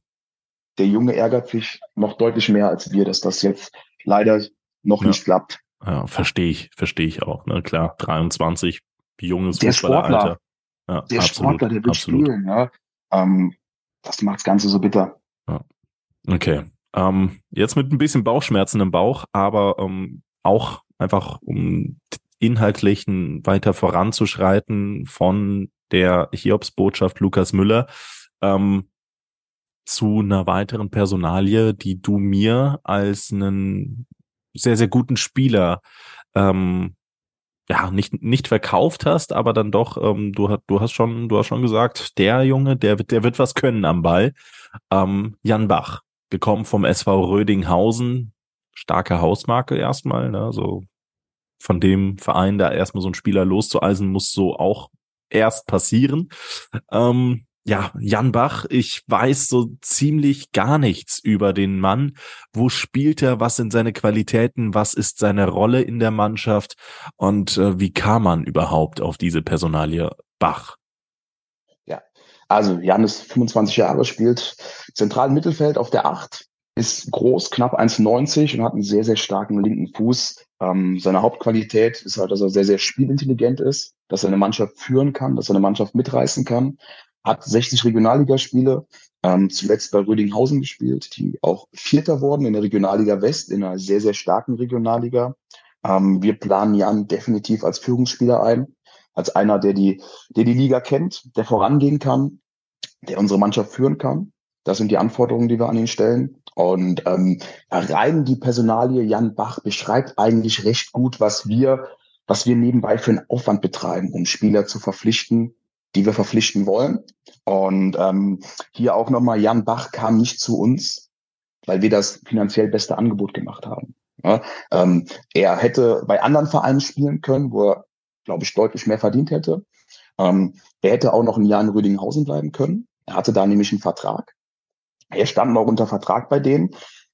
S2: der Junge ärgert sich noch deutlich mehr als wir, dass das jetzt leider noch ja. nicht klappt.
S1: Ja, verstehe ich, verstehe ich auch. Ne? Klar, 23, junges der Sportler,
S2: ja, der absolut, Sportler, der will absolut. spielen. Ja? Ähm, das macht das Ganze so bitter.
S1: Ja. Okay. Ähm, jetzt mit ein bisschen Bauchschmerzen im Bauch, aber ähm, auch einfach um inhaltlich weiter voranzuschreiten von der Hiobsbotschaft Lukas Müller. Ähm, zu einer weiteren Personalie, die du mir als einen sehr, sehr guten Spieler ähm, ja, nicht, nicht verkauft hast, aber dann doch, ähm, du, du hast schon, du hast schon gesagt, der Junge, der, der wird was können am Ball. Ähm, Jan Bach, gekommen vom SV Rödinghausen, starke Hausmarke erstmal, ne, so von dem Verein da erstmal so einen Spieler loszueisen, muss so auch erst passieren. Ähm, ja, Jan Bach, ich weiß so ziemlich gar nichts über den Mann. Wo spielt er? Was sind seine Qualitäten? Was ist seine Rolle in der Mannschaft? Und äh, wie kam man überhaupt auf diese Personalie Bach?
S2: Also Jan ist 25 Jahre, spielt zentralen Mittelfeld auf der 8, ist groß, knapp 1,90 und hat einen sehr, sehr starken linken Fuß. Ähm, seine Hauptqualität ist halt, dass er sehr, sehr spielintelligent ist, dass er eine Mannschaft führen kann, dass er eine Mannschaft mitreißen kann. Hat 60 Regionalligaspiele, ähm, zuletzt bei Rödinghausen gespielt, die auch Vierter wurden in der Regionalliga West, in einer sehr, sehr starken Regionalliga. Ähm, wir planen Jan definitiv als Führungsspieler ein, als einer, der die, der die Liga kennt, der vorangehen kann, der unsere Mannschaft führen kann. Das sind die Anforderungen, die wir an ihn stellen. Und ähm, rein die Personalie Jan Bach beschreibt eigentlich recht gut, was wir, was wir nebenbei für einen Aufwand betreiben, um Spieler zu verpflichten, die wir verpflichten wollen. Und ähm, hier auch nochmal, Jan Bach kam nicht zu uns, weil wir das finanziell beste Angebot gemacht haben. Ja, ähm, er hätte bei anderen Vereinen spielen können, wo er, glaube ich, deutlich mehr verdient hätte. Ähm, er hätte auch noch ein Jahr in Rüdinghausen bleiben können. Er hatte da nämlich einen Vertrag. Er stand noch unter Vertrag bei denen.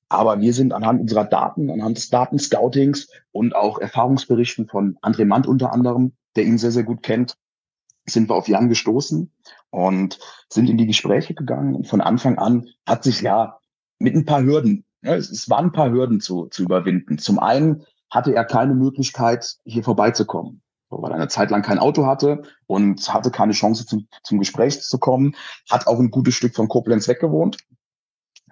S2: Aber wir sind anhand unserer Daten, anhand des Datenscoutings und auch Erfahrungsberichten von André Mandt unter anderem, der ihn sehr, sehr gut kennt, sind wir auf Jan gestoßen und sind in die Gespräche gegangen. Und von Anfang an hat sich ja mit ein paar Hürden, ja, es, es waren ein paar Hürden zu, zu überwinden. Zum einen hatte er keine Möglichkeit, hier vorbeizukommen, weil er eine Zeit lang kein Auto hatte und hatte keine Chance zum, zum Gespräch zu kommen, hat auch ein gutes Stück von Koblenz weggewohnt.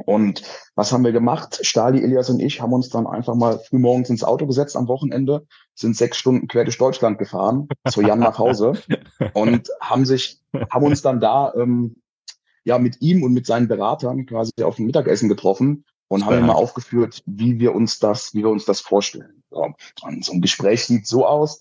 S2: Und was haben wir gemacht? Stali, Elias und ich haben uns dann einfach mal früh morgens ins Auto gesetzt am Wochenende, sind sechs Stunden quer durch Deutschland gefahren, zu Jan nach Hause und haben sich, haben uns dann da ähm, ja mit ihm und mit seinen Beratern quasi auf ein Mittagessen getroffen und haben ihm mal aufgeführt, wie wir uns das, wie wir uns das vorstellen. So. Und so ein Gespräch sieht so aus.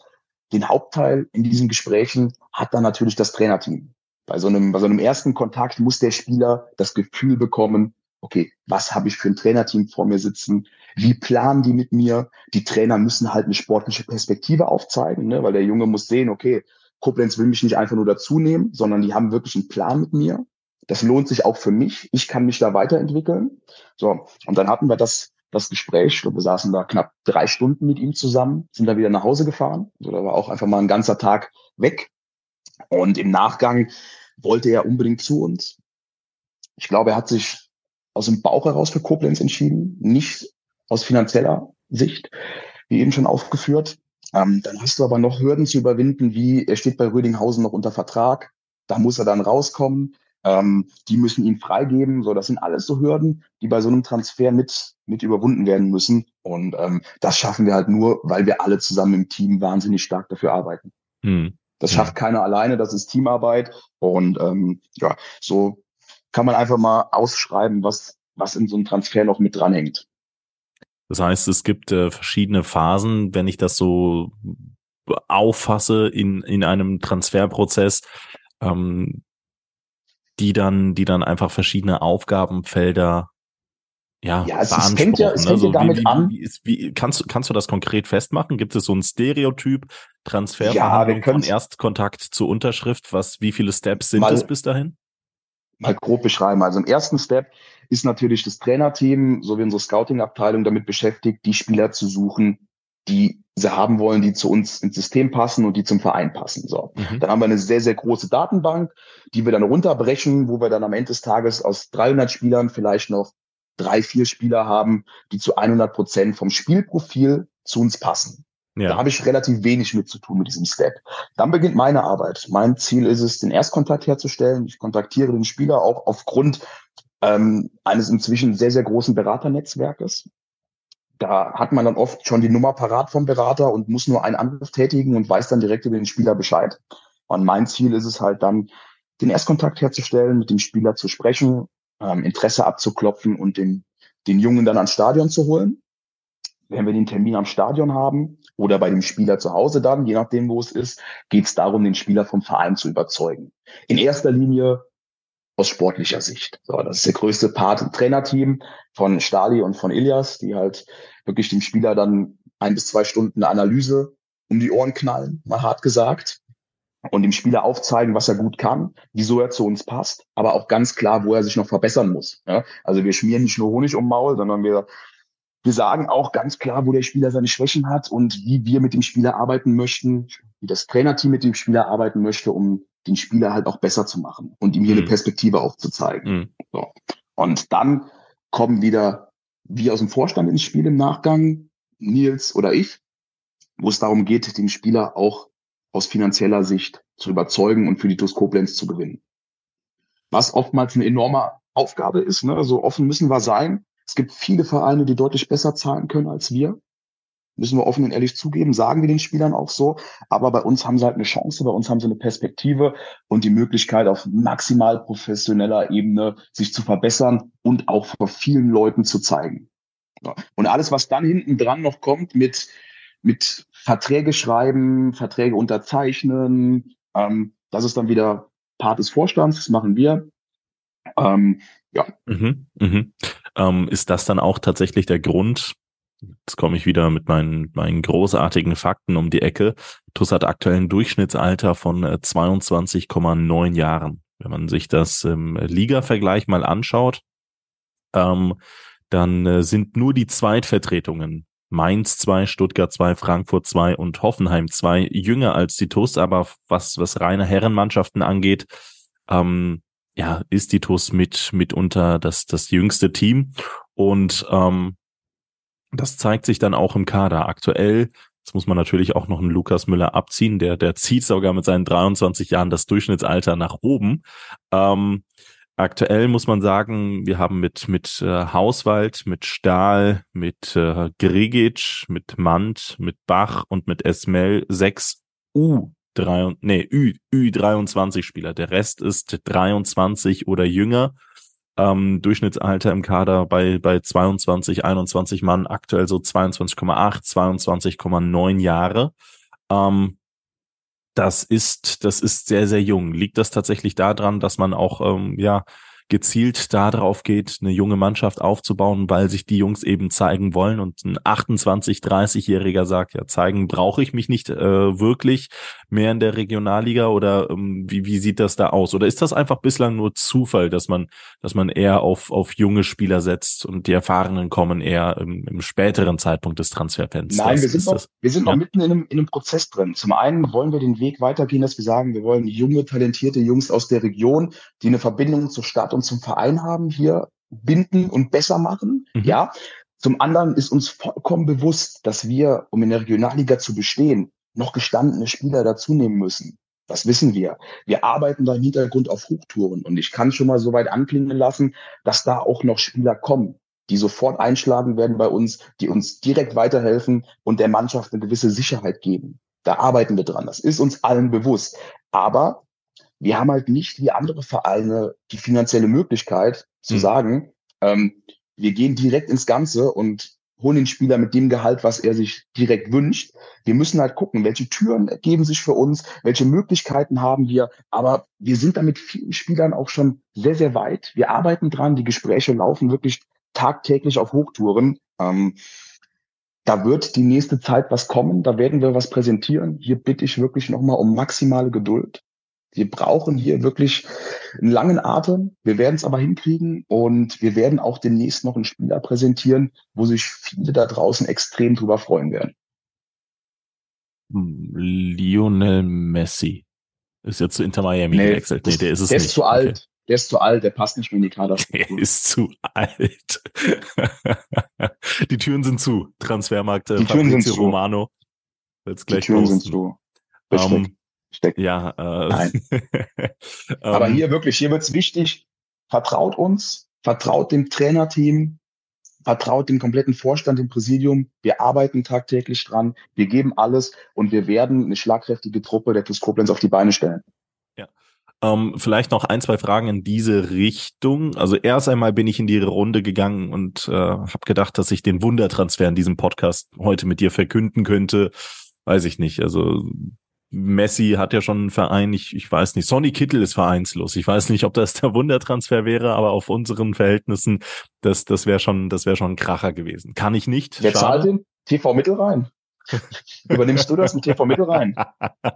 S2: Den Hauptteil in diesen Gesprächen hat dann natürlich das Trainerteam. Bei so einem, bei so einem ersten Kontakt muss der Spieler das Gefühl bekommen, okay, was habe ich für ein Trainerteam vor mir sitzen? Wie planen die mit mir? Die Trainer müssen halt eine sportliche Perspektive aufzeigen, ne? weil der Junge muss sehen, okay, Koblenz will mich nicht einfach nur dazu nehmen, sondern die haben wirklich einen Plan mit mir. Das lohnt sich auch für mich. Ich kann mich da weiterentwickeln. So, und dann hatten wir das, das Gespräch. Wir saßen da knapp drei Stunden mit ihm zusammen, sind dann wieder nach Hause gefahren. Also da war auch einfach mal ein ganzer Tag weg. Und im Nachgang wollte er unbedingt zu uns. Ich glaube, er hat sich aus dem Bauch heraus für Koblenz entschieden, nicht aus finanzieller Sicht, wie eben schon aufgeführt. Ähm, dann hast du aber noch Hürden zu überwinden, wie er steht bei Rödinghausen noch unter Vertrag, da muss er dann rauskommen, ähm, die müssen ihn freigeben. So, das sind alles so Hürden, die bei so einem Transfer mit, mit überwunden werden müssen. Und ähm, das schaffen wir halt nur, weil wir alle zusammen im Team wahnsinnig stark dafür arbeiten. Hm. Das schafft keiner alleine, das ist Teamarbeit. Und ähm, ja, so kann man einfach mal ausschreiben, was, was in so einem Transfer noch mit dranhängt.
S1: Das heißt, es gibt äh, verschiedene Phasen, wenn ich das so auffasse in, in einem Transferprozess, ähm, die dann, die dann einfach verschiedene Aufgabenfelder ja,
S2: ja es, es fängt ja, es fängt also, ja damit
S1: wie, wie,
S2: an.
S1: Wie wie, kannst, du kannst du das konkret festmachen? Gibt es so ein Stereotyp Transfer
S2: ja,
S1: von Erstkontakt zur Unterschrift? Was, wie viele Steps sind es bis dahin?
S2: Mal grob beschreiben. Also im ersten Step ist natürlich das Trainerteam sowie unsere Scouting-Abteilung damit beschäftigt, die Spieler zu suchen, die sie haben wollen, die zu uns ins System passen und die zum Verein passen. So. Mhm. Dann haben wir eine sehr, sehr große Datenbank, die wir dann runterbrechen, wo wir dann am Ende des Tages aus 300 Spielern vielleicht noch drei, vier Spieler haben, die zu 100 Prozent vom Spielprofil zu uns passen. Ja. Da habe ich relativ wenig mit zu tun mit diesem Step. Dann beginnt meine Arbeit. Mein Ziel ist es, den Erstkontakt herzustellen. Ich kontaktiere den Spieler auch aufgrund ähm, eines inzwischen sehr, sehr großen Beraternetzwerkes. Da hat man dann oft schon die Nummer parat vom Berater und muss nur einen Anruf tätigen und weiß dann direkt über den Spieler Bescheid. Und mein Ziel ist es halt dann, den Erstkontakt herzustellen, mit dem Spieler zu sprechen, ähm, Interesse abzuklopfen und den, den Jungen dann ans Stadion zu holen wenn wir den Termin am Stadion haben oder bei dem Spieler zu Hause dann, je nachdem, wo es ist, geht es darum, den Spieler vom Verein zu überzeugen. In erster Linie aus sportlicher Sicht. So, das ist der größte Part im Trainerteam von Stali und von Ilias, die halt wirklich dem Spieler dann ein bis zwei Stunden Analyse um die Ohren knallen, mal hart gesagt, und dem Spieler aufzeigen, was er gut kann, wieso er zu uns passt, aber auch ganz klar, wo er sich noch verbessern muss. Ja? Also wir schmieren nicht nur Honig um Maul, sondern wir wir sagen auch ganz klar, wo der Spieler seine Schwächen hat und wie wir mit dem Spieler arbeiten möchten, wie das Trainerteam mit dem Spieler arbeiten möchte, um den Spieler halt auch besser zu machen und ihm hier mhm. eine Perspektive aufzuzeigen. Mhm. So. Und dann kommen wieder wir aus dem Vorstand ins Spiel im Nachgang, Nils oder ich, wo es darum geht, den Spieler auch aus finanzieller Sicht zu überzeugen und für die TuS Koblenz zu gewinnen. Was oftmals eine enorme Aufgabe ist, ne? so offen müssen wir sein. Es gibt viele Vereine, die deutlich besser zahlen können als wir. Müssen wir offen und ehrlich zugeben, sagen wir den Spielern auch so. Aber bei uns haben sie halt eine Chance, bei uns haben sie eine Perspektive und die Möglichkeit, auf maximal professioneller Ebene sich zu verbessern und auch vor vielen Leuten zu zeigen. Und alles, was dann hinten dran noch kommt mit, mit Verträge schreiben, Verträge unterzeichnen, ähm, das ist dann wieder Part des Vorstands, das machen wir.
S1: Ähm, ja. Mhm, mhm. Ähm, ist das dann auch tatsächlich der Grund, Jetzt komme ich wieder mit meinen, meinen großartigen Fakten um die Ecke. TUS hat aktuell ein Durchschnittsalter von 22,9 äh, Jahren. Wenn man sich das im Liga-Vergleich mal anschaut, ähm, dann äh, sind nur die Zweitvertretungen Mainz 2, Stuttgart 2, Frankfurt 2 und Hoffenheim 2 jünger als die TUS, aber was, was reine Herrenmannschaften angeht, ähm, ja, ist die TUS mit mitunter das, das jüngste Team. Und ähm, das zeigt sich dann auch im Kader. Aktuell, jetzt muss man natürlich auch noch einen Lukas Müller abziehen, der, der zieht sogar mit seinen 23 Jahren das Durchschnittsalter nach oben. Ähm, aktuell muss man sagen, wir haben mit, mit äh, Hauswald, mit Stahl, mit äh, Grigic, mit Mand, mit Bach und mit Esmel sechs U drei, nee, Ü, Ü23 Spieler. Der Rest ist 23 oder jünger ähm, Durchschnittsalter im Kader bei, bei 22, 21 Mann, aktuell so 22,8, 22,9 Jahre. Ähm, das ist, das ist sehr, sehr jung. Liegt das tatsächlich daran, dass man auch, ähm, ja, gezielt darauf geht, eine junge Mannschaft aufzubauen, weil sich die Jungs eben zeigen wollen und ein 28, 30-Jähriger sagt, ja, zeigen brauche ich mich nicht äh, wirklich mehr in der Regionalliga oder ähm, wie, wie sieht das da aus? Oder ist das einfach bislang nur Zufall, dass man, dass man eher auf, auf junge Spieler setzt und die Erfahrenen kommen eher im, im späteren Zeitpunkt des Transferfensters?
S2: Nein, wir sind, noch, wir sind noch mitten in einem, in einem Prozess drin. Zum einen wollen wir den Weg weitergehen, dass wir sagen, wir wollen junge, talentierte Jungs aus der Region, die eine Verbindung zur Stadt und zum Verein haben, hier binden und besser machen. Mhm. Ja. Zum anderen ist uns vollkommen bewusst, dass wir, um in der Regionalliga zu bestehen, noch gestandene Spieler dazu nehmen müssen. Das wissen wir. Wir arbeiten da im Hintergrund auf Hochtouren und ich kann schon mal so weit anklingen lassen, dass da auch noch Spieler kommen, die sofort einschlagen werden bei uns, die uns direkt weiterhelfen und der Mannschaft eine gewisse Sicherheit geben. Da arbeiten wir dran. Das ist uns allen bewusst. Aber wir haben halt nicht wie andere Vereine die finanzielle Möglichkeit zu mhm. sagen, ähm, wir gehen direkt ins Ganze und holen den Spieler mit dem Gehalt, was er sich direkt wünscht. Wir müssen halt gucken, welche Türen ergeben sich für uns, welche Möglichkeiten haben wir. Aber wir sind da mit vielen Spielern auch schon sehr, sehr weit. Wir arbeiten dran, die Gespräche laufen wirklich tagtäglich auf Hochtouren. Ähm, da wird die nächste Zeit was kommen, da werden wir was präsentieren. Hier bitte ich wirklich nochmal um maximale Geduld. Wir brauchen hier wirklich einen langen Atem. Wir werden es aber hinkriegen und wir werden auch demnächst noch einen Spieler präsentieren, wo sich viele da draußen extrem drüber freuen werden.
S1: Lionel Messi ist jetzt zu Inter Miami nee, gewechselt.
S2: Nee, der ist es der nicht. Ist zu alt. Okay. Der ist zu alt, der passt nicht mehr in die Kader.
S1: Der ist zu alt. die Türen sind zu. Transfermarkt
S2: die Türen sind zu.
S1: Romano.
S2: Gleich die Türen posten. sind zu. Um,
S1: steckt. Ja,
S2: äh, Nein. Aber ähm, hier wirklich, hier wird's wichtig, vertraut uns, vertraut dem Trainerteam, vertraut dem kompletten Vorstand, dem Präsidium. Wir arbeiten tagtäglich dran, wir geben alles und wir werden eine schlagkräftige Truppe der TuS Koblenz auf die Beine stellen.
S1: Ja. Ähm, vielleicht noch ein, zwei Fragen in diese Richtung. Also erst einmal bin ich in die Runde gegangen und äh, habe gedacht, dass ich den Wundertransfer in diesem Podcast heute mit dir verkünden könnte. Weiß ich nicht. Also Messi hat ja schon einen Verein, ich, ich weiß nicht, Sonny Kittel ist vereinslos. Ich weiß nicht, ob das der Wundertransfer wäre, aber auf unseren Verhältnissen, das, das wäre schon, das wäre schon ein Kracher gewesen. Kann ich nicht.
S2: Wer zahlt den? TV Mittel rein. Übernimmst du das mit TV Mittel rein?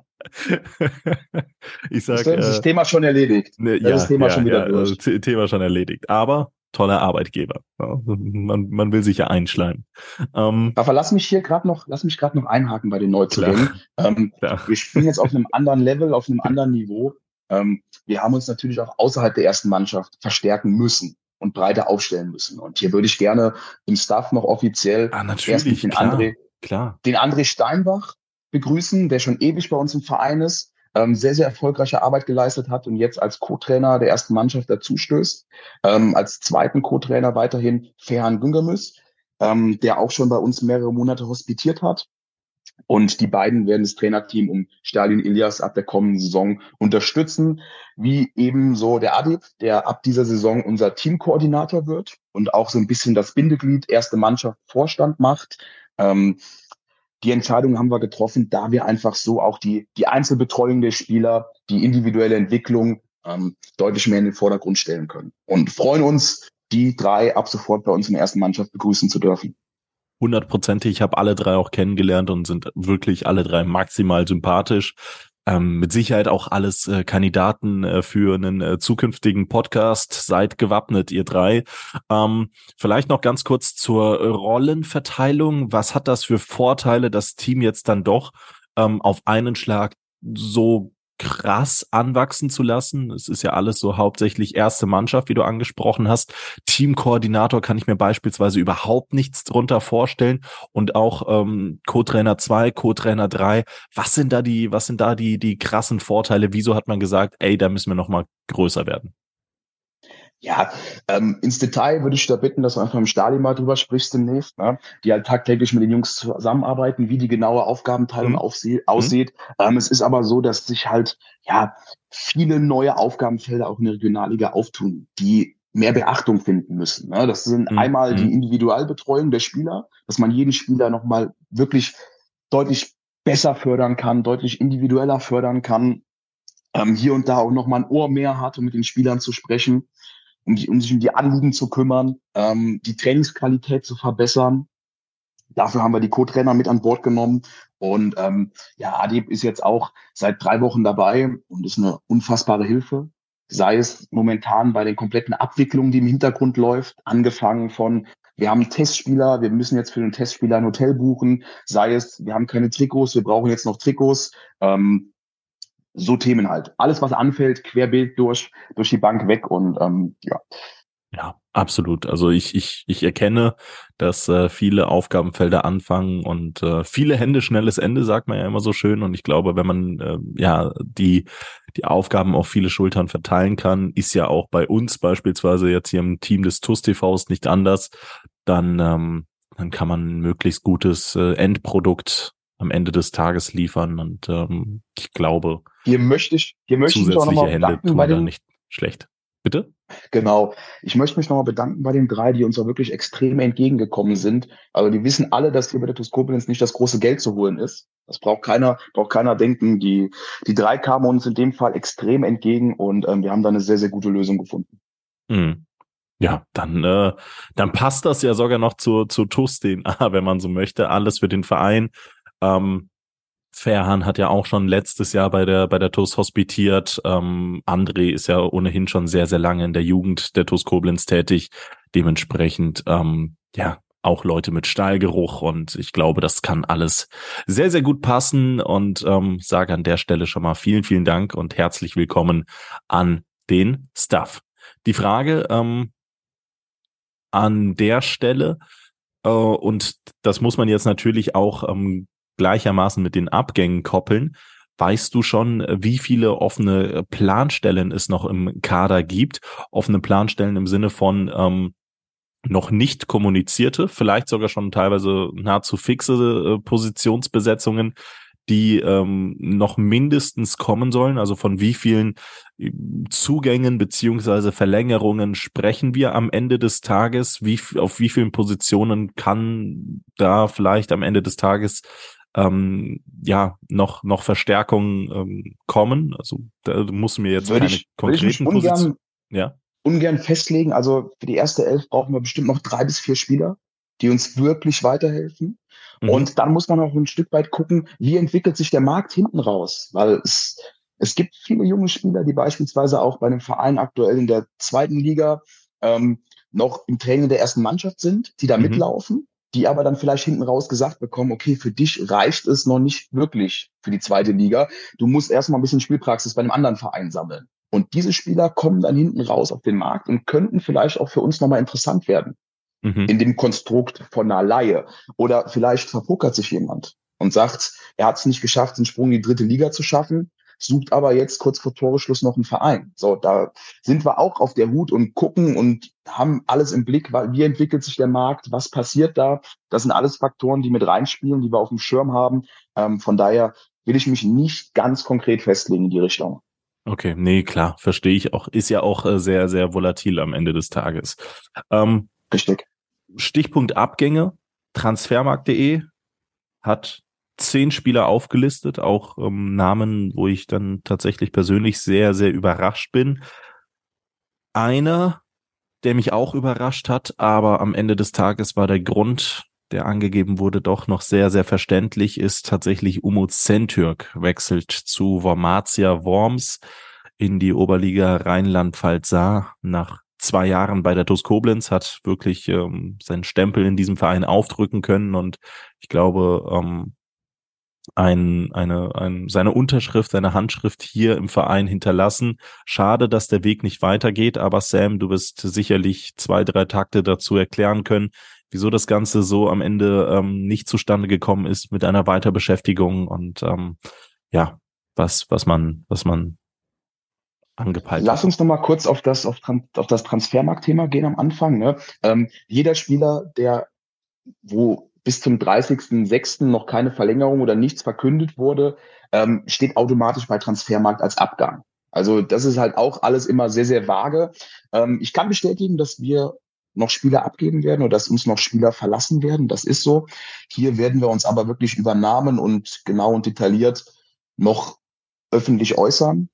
S1: ich sag,
S2: ist das äh, Thema schon erledigt.
S1: Ne, ja, das Thema ja, schon wieder ja, durch. Thema schon erledigt. Aber toller Arbeitgeber. Ja, man, man will sich ja einschleimen.
S2: Ähm, Aber lass mich hier gerade noch, lass mich gerade noch einhaken bei den Neuzugängen. Ähm, wir spielen jetzt auf einem anderen Level, auf einem anderen Niveau. ähm, wir haben uns natürlich auch außerhalb der ersten Mannschaft verstärken müssen und breiter aufstellen müssen. Und hier würde ich gerne im Staff noch offiziell
S1: ah, natürlich,
S2: den
S1: klar,
S2: André,
S1: klar.
S2: den André Steinbach begrüßen, der schon ewig bei uns im Verein ist, ähm, sehr, sehr erfolgreiche Arbeit geleistet hat und jetzt als Co-Trainer der ersten Mannschaft dazustößt. Ähm, als zweiten Co-Trainer weiterhin Ferhan Güngermüs, ähm, der auch schon bei uns mehrere Monate hospitiert hat. Und die beiden werden das Trainerteam um Stalin Ilias ab der kommenden Saison unterstützen, wie ebenso der Adib, der ab dieser Saison unser Teamkoordinator wird und auch so ein bisschen das Bindeglied erste Mannschaft Vorstand macht. Ähm, die Entscheidung haben wir getroffen, da wir einfach so auch die, die Einzelbetreuung der Spieler, die individuelle Entwicklung ähm, deutlich mehr in den Vordergrund stellen können. Und freuen uns, die drei ab sofort bei uns in der ersten Mannschaft begrüßen zu dürfen
S1: hundertprozentig. Ich habe alle drei auch kennengelernt und sind wirklich alle drei maximal sympathisch. Ähm, mit Sicherheit auch alles äh, Kandidaten äh, für einen äh, zukünftigen Podcast. Seid gewappnet, ihr drei. Ähm, vielleicht noch ganz kurz zur Rollenverteilung. Was hat das für Vorteile, das Team jetzt dann doch ähm, auf einen Schlag so krass anwachsen zu lassen. Es ist ja alles so hauptsächlich erste Mannschaft, wie du angesprochen hast. Teamkoordinator kann ich mir beispielsweise überhaupt nichts drunter vorstellen. Und auch ähm, Co-Trainer 2, Co-Trainer 3. Was sind da die, was sind da die, die krassen Vorteile? Wieso hat man gesagt, ey, da müssen wir noch mal größer werden?
S2: Ja, ähm, ins Detail würde ich da bitten, dass du einfach im Stadion mal drüber sprichst demnächst, ne? die halt tagtäglich mit den Jungs zusammenarbeiten, wie die genaue Aufgabenteilung mhm. aufsie- aussieht. Mhm. Ähm, es ist aber so, dass sich halt ja viele neue Aufgabenfelder auch in der Regionalliga auftun, die mehr Beachtung finden müssen. Ne? Das sind mhm. einmal die mhm. Individualbetreuung der Spieler, dass man jeden Spieler nochmal wirklich deutlich besser fördern kann, deutlich individueller fördern kann, ähm, hier und da auch nochmal ein Ohr mehr hat, um mit den Spielern zu sprechen um, um sich um die Anliegen zu kümmern, ähm, die Trainingsqualität zu verbessern. Dafür haben wir die Co-Trainer mit an Bord genommen. Und ähm, ja, Adib ist jetzt auch seit drei Wochen dabei und ist eine unfassbare Hilfe. Sei es momentan bei den kompletten Abwicklungen, die im Hintergrund läuft, angefangen von wir haben Testspieler, wir müssen jetzt für den Testspieler ein Hotel buchen, sei es, wir haben keine Trikots, wir brauchen jetzt noch Trikots. Ähm, so Themen halt. Alles, was anfällt, querbild durch, durch die Bank weg und ähm, ja.
S1: Ja, absolut. Also ich, ich, ich erkenne, dass äh, viele Aufgabenfelder anfangen und äh, viele Hände, schnelles Ende, sagt man ja immer so schön. Und ich glaube, wenn man äh, ja die, die Aufgaben auf viele Schultern verteilen kann, ist ja auch bei uns beispielsweise jetzt hier im Team des TUS TVs nicht anders, dann, ähm, dann kann man möglichst gutes äh, Endprodukt am Ende des Tages liefern. Und ähm, ich glaube,
S2: hier möchte ich, hier möchte ich mich auch nochmal bedanken
S1: bei den, nicht schlecht. Bitte?
S2: Genau. Ich möchte mich nochmal bedanken bei den drei, die uns auch wirklich extrem entgegengekommen sind. Also die wissen alle, dass hier bei der TuS Koblenz nicht das große Geld zu holen ist. Das braucht keiner, braucht keiner denken. Die, die drei kamen uns in dem Fall extrem entgegen und ähm, wir haben da eine sehr, sehr gute Lösung gefunden.
S1: Hm. Ja, dann, äh, dann passt das ja sogar noch zur, zur TUS DNA, wenn man so möchte. Alles für den Verein. Ähm, Ferhan hat ja auch schon letztes Jahr bei der bei der TUS hospitiert. Ähm, André ist ja ohnehin schon sehr sehr lange in der Jugend der TUS Koblenz tätig. Dementsprechend ähm, ja auch Leute mit Stahlgeruch und ich glaube, das kann alles sehr sehr gut passen und ähm, sage an der Stelle schon mal vielen vielen Dank und herzlich willkommen an den Staff. Die Frage ähm, an der Stelle äh, und das muss man jetzt natürlich auch ähm, gleichermaßen mit den Abgängen koppeln. Weißt du schon, wie viele offene Planstellen es noch im Kader gibt? Offene Planstellen im Sinne von ähm, noch nicht kommunizierte, vielleicht sogar schon teilweise nahezu fixe äh, Positionsbesetzungen, die ähm, noch mindestens kommen sollen? Also von wie vielen äh, Zugängen beziehungsweise Verlängerungen sprechen wir am Ende des Tages? Wie, auf wie vielen Positionen kann da vielleicht am Ende des Tages ähm, ja noch noch Verstärkung ähm, kommen. Also da muss mir jetzt
S2: würde keine ich, konkreten ungern,
S1: ja?
S2: ungern festlegen. Also für die erste Elf brauchen wir bestimmt noch drei bis vier Spieler, die uns wirklich weiterhelfen. Mhm. Und dann muss man auch ein Stück weit gucken, wie entwickelt sich der Markt hinten raus, weil es es gibt viele junge Spieler, die beispielsweise auch bei einem Verein aktuell in der zweiten Liga ähm, noch im Training der ersten Mannschaft sind, die da mhm. mitlaufen die aber dann vielleicht hinten raus gesagt bekommen, okay, für dich reicht es noch nicht wirklich für die zweite Liga. Du musst erstmal ein bisschen Spielpraxis bei einem anderen Verein sammeln. Und diese Spieler kommen dann hinten raus auf den Markt und könnten vielleicht auch für uns nochmal interessant werden. Mhm. In dem Konstrukt von einer Laie. Oder vielleicht verpokert sich jemand und sagt, er hat es nicht geschafft, den Sprung in die dritte Liga zu schaffen sucht aber jetzt kurz vor Toreschluss noch einen Verein. So, da sind wir auch auf der Hut und gucken und haben alles im Blick, wie entwickelt sich der Markt, was passiert da. Das sind alles Faktoren, die mit reinspielen, die wir auf dem Schirm haben. Ähm, von daher will ich mich nicht ganz konkret festlegen in die Richtung.
S1: Okay, nee, klar, verstehe ich auch. Ist ja auch äh, sehr, sehr volatil am Ende des Tages. Ähm,
S2: Richtig.
S1: Stichpunkt Abgänge. Transfermarkt.de hat zehn Spieler aufgelistet, auch ähm, Namen, wo ich dann tatsächlich persönlich sehr, sehr überrascht bin. Einer, der mich auch überrascht hat, aber am Ende des Tages war der Grund, der angegeben wurde, doch noch sehr, sehr verständlich, ist tatsächlich Umut Sentürk wechselt zu Wormatia Worms in die Oberliga Rheinland-Pfalz nach zwei Jahren bei der TuS Koblenz, hat wirklich ähm, seinen Stempel in diesem Verein aufdrücken können und ich glaube, ähm, ein, eine, ein, seine Unterschrift, seine Handschrift hier im Verein hinterlassen. Schade, dass der Weg nicht weitergeht, aber Sam, du wirst sicherlich zwei, drei Takte dazu erklären können, wieso das Ganze so am Ende ähm, nicht zustande gekommen ist mit einer Weiterbeschäftigung und ähm, ja, was, was man, was man angepeilt
S2: Lass uns noch mal kurz auf das, auf, auf das Transfermarktthema gehen am Anfang. Ne? Ähm, jeder Spieler, der wo bis zum 30.06. noch keine Verlängerung oder nichts verkündet wurde, ähm, steht automatisch bei Transfermarkt als Abgang. Also das ist halt auch alles immer sehr, sehr vage. Ähm, ich kann bestätigen, dass wir noch Spieler abgeben werden oder dass uns noch Spieler verlassen werden. Das ist so. Hier werden wir uns aber wirklich über Namen und genau und detailliert noch öffentlich äußern.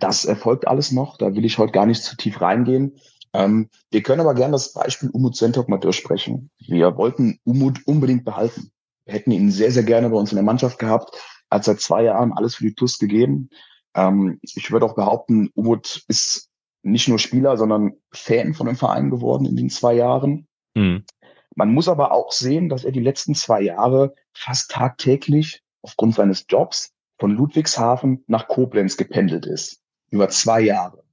S2: Das erfolgt alles noch. Da will ich heute gar nicht zu tief reingehen. Ähm, wir können aber gerne das Beispiel Umut Sentok mal durchsprechen. Wir wollten Umut unbedingt behalten. Wir hätten ihn sehr, sehr gerne bei uns in der Mannschaft gehabt. Er hat seit zwei Jahren alles für die TUS gegeben. Ähm, ich würde auch behaupten, Umut ist nicht nur Spieler, sondern Fan von dem Verein geworden in den zwei Jahren. Mhm. Man muss aber auch sehen, dass er die letzten zwei Jahre fast tagtäglich aufgrund seines Jobs von Ludwigshafen nach Koblenz gependelt ist. Über zwei Jahre.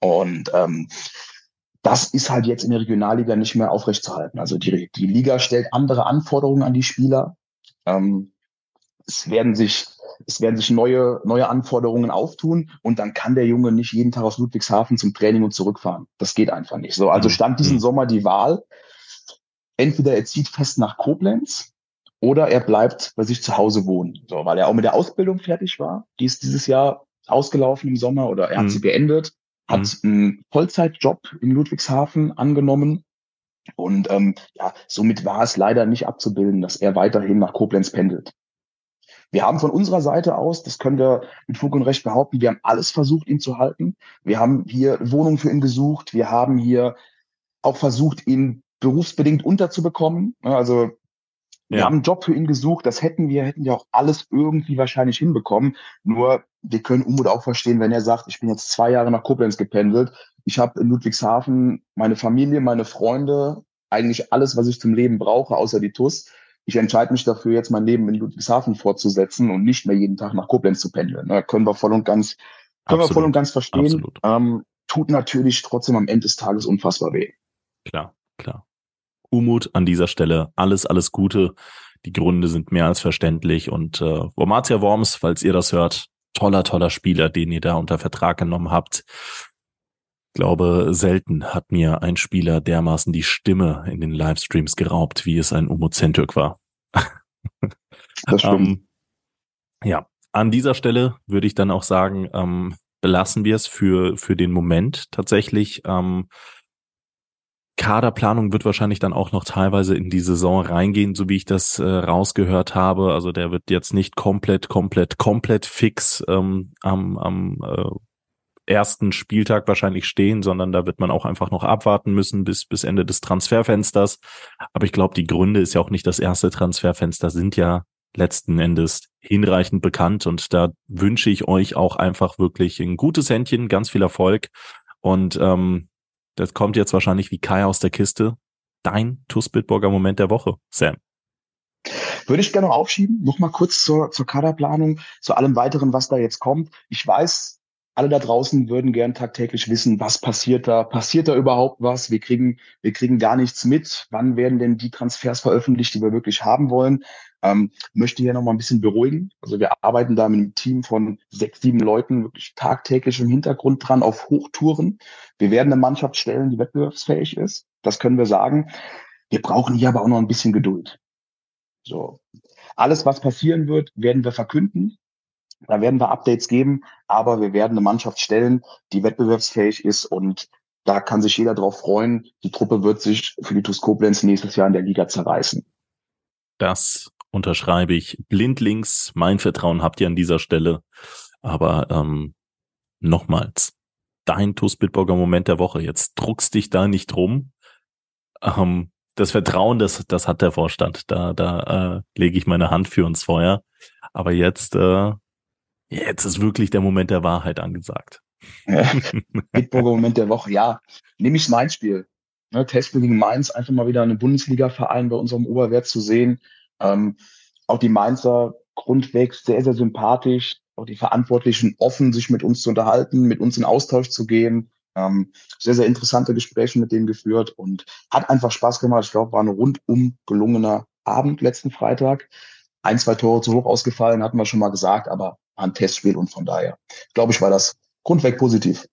S2: Und ähm, das ist halt jetzt in der Regionalliga nicht mehr aufrechtzuerhalten. Also die, die Liga stellt andere Anforderungen an die Spieler. Ähm, es werden sich es werden sich neue, neue Anforderungen auftun und dann kann der Junge nicht jeden Tag aus Ludwigshafen zum Training und zurückfahren. Das geht einfach nicht. So, also mhm. stand diesen mhm. Sommer die Wahl. Entweder er zieht fest nach Koblenz oder er bleibt bei sich zu Hause wohnen. So, weil er auch mit der Ausbildung fertig war. Die ist dieses Jahr ausgelaufen im Sommer oder er hat mhm. sie beendet hat mhm. einen Vollzeitjob in Ludwigshafen angenommen. Und ähm, ja, somit war es leider nicht abzubilden, dass er weiterhin nach Koblenz pendelt. Wir haben von unserer Seite aus, das können wir mit Fug und Recht behaupten, wir haben alles versucht, ihn zu halten. Wir haben hier Wohnungen für ihn gesucht. Wir haben hier auch versucht, ihn berufsbedingt unterzubekommen. Also wir ja. haben einen Job für ihn gesucht, das hätten wir, hätten wir auch alles irgendwie wahrscheinlich hinbekommen. Nur wir können Umut auch verstehen, wenn er sagt, ich bin jetzt zwei Jahre nach Koblenz gependelt. Ich habe in Ludwigshafen meine Familie, meine Freunde, eigentlich alles, was ich zum Leben brauche, außer die TUS. Ich entscheide mich dafür, jetzt mein Leben in Ludwigshafen fortzusetzen und nicht mehr jeden Tag nach Koblenz zu pendeln. Da können wir voll und ganz, können Absolut. wir voll und ganz verstehen. Ähm, tut natürlich trotzdem am Ende des Tages unfassbar weh.
S1: Klar, klar. Umut an dieser Stelle. Alles, alles Gute. Die Gründe sind mehr als verständlich. Und äh, Wormatia Worms, falls ihr das hört, toller, toller Spieler, den ihr da unter Vertrag genommen habt. Ich glaube, selten hat mir ein Spieler dermaßen die Stimme in den Livestreams geraubt, wie es ein Umut Zentürk war.
S2: Das stimmt. ähm,
S1: ja, an dieser Stelle würde ich dann auch sagen, ähm, belassen wir es für, für den Moment tatsächlich. Ähm, Kaderplanung wird wahrscheinlich dann auch noch teilweise in die Saison reingehen, so wie ich das äh, rausgehört habe. Also der wird jetzt nicht komplett, komplett, komplett fix ähm, am, am äh, ersten Spieltag wahrscheinlich stehen, sondern da wird man auch einfach noch abwarten müssen bis, bis Ende des Transferfensters. Aber ich glaube, die Gründe ist ja auch nicht das erste Transferfenster, sind ja letzten Endes hinreichend bekannt und da wünsche ich euch auch einfach wirklich ein gutes Händchen, ganz viel Erfolg und ähm, das kommt jetzt wahrscheinlich wie Kai aus der Kiste. dein TUS Bitburger Moment der Woche, Sam?
S2: Würde ich gerne noch aufschieben, noch mal kurz zur, zur Kaderplanung, zu allem weiteren, was da jetzt kommt. Ich weiß, alle da draußen würden gern tagtäglich wissen, was passiert da? Passiert da überhaupt was? Wir kriegen, wir kriegen gar nichts mit. Wann werden denn die Transfers veröffentlicht, die wir wirklich haben wollen? Ähm, möchte hier nochmal ein bisschen beruhigen. Also wir arbeiten da mit einem Team von sechs, sieben Leuten wirklich tagtäglich im Hintergrund dran auf Hochtouren. Wir werden eine Mannschaft stellen, die wettbewerbsfähig ist. Das können wir sagen. Wir brauchen hier aber auch noch ein bisschen Geduld. So. Alles, was passieren wird, werden wir verkünden. Da werden wir Updates geben, aber wir werden eine Mannschaft stellen, die wettbewerbsfähig ist und da kann sich jeder drauf freuen. Die Truppe wird sich für die TuS Koblenz nächstes Jahr in der Liga zerreißen.
S1: Das unterschreibe ich blindlings. Mein Vertrauen habt ihr an dieser Stelle. Aber ähm, nochmals, dein TuS Bitburger Moment der Woche. Jetzt druckst dich da nicht rum. Ähm, das Vertrauen, das, das hat der Vorstand. Da, da äh, lege ich meine Hand für uns Feuer. Aber jetzt äh, Jetzt ist wirklich der Moment der Wahrheit angesagt.
S2: Bitburger Moment der Woche, ja. Nehme ich Mainz Spiel. Ne, Testspiel gegen Mainz, einfach mal wieder einen Bundesliga-Verein bei unserem Oberwert zu sehen. Ähm, auch die Mainzer grundweg sehr, sehr sympathisch. Auch die Verantwortlichen offen, sich mit uns zu unterhalten, mit uns in Austausch zu gehen. Ähm, sehr, sehr interessante Gespräche mit denen geführt und hat einfach Spaß gemacht. Ich glaube, war ein rundum gelungener Abend letzten Freitag. Ein, zwei Tore zu hoch ausgefallen, hatten wir schon mal gesagt, aber ein Testspiel und von daher, glaube ich, war das grundweg positiv.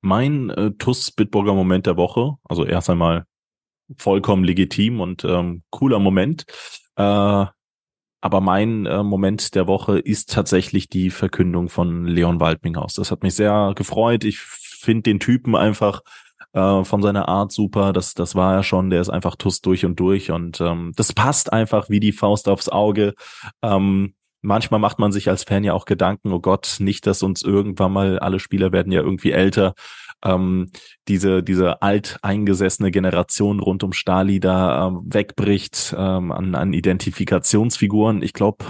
S1: Mein äh, TUS Bitburger Moment der Woche, also erst einmal vollkommen legitim und ähm, cooler Moment. Äh, aber mein äh, Moment der Woche ist tatsächlich die Verkündung von Leon Waldminghaus. Das hat mich sehr gefreut. Ich finde den Typen einfach äh, von seiner Art super. Das, das war er schon. Der ist einfach TUS durch und durch und ähm, das passt einfach wie die Faust aufs Auge. Ähm, manchmal macht man sich als Fan ja auch Gedanken, oh Gott, nicht, dass uns irgendwann mal, alle Spieler werden ja irgendwie älter, ähm, diese, diese alteingesessene Generation rund um Stali da ähm, wegbricht ähm, an, an Identifikationsfiguren. Ich glaube,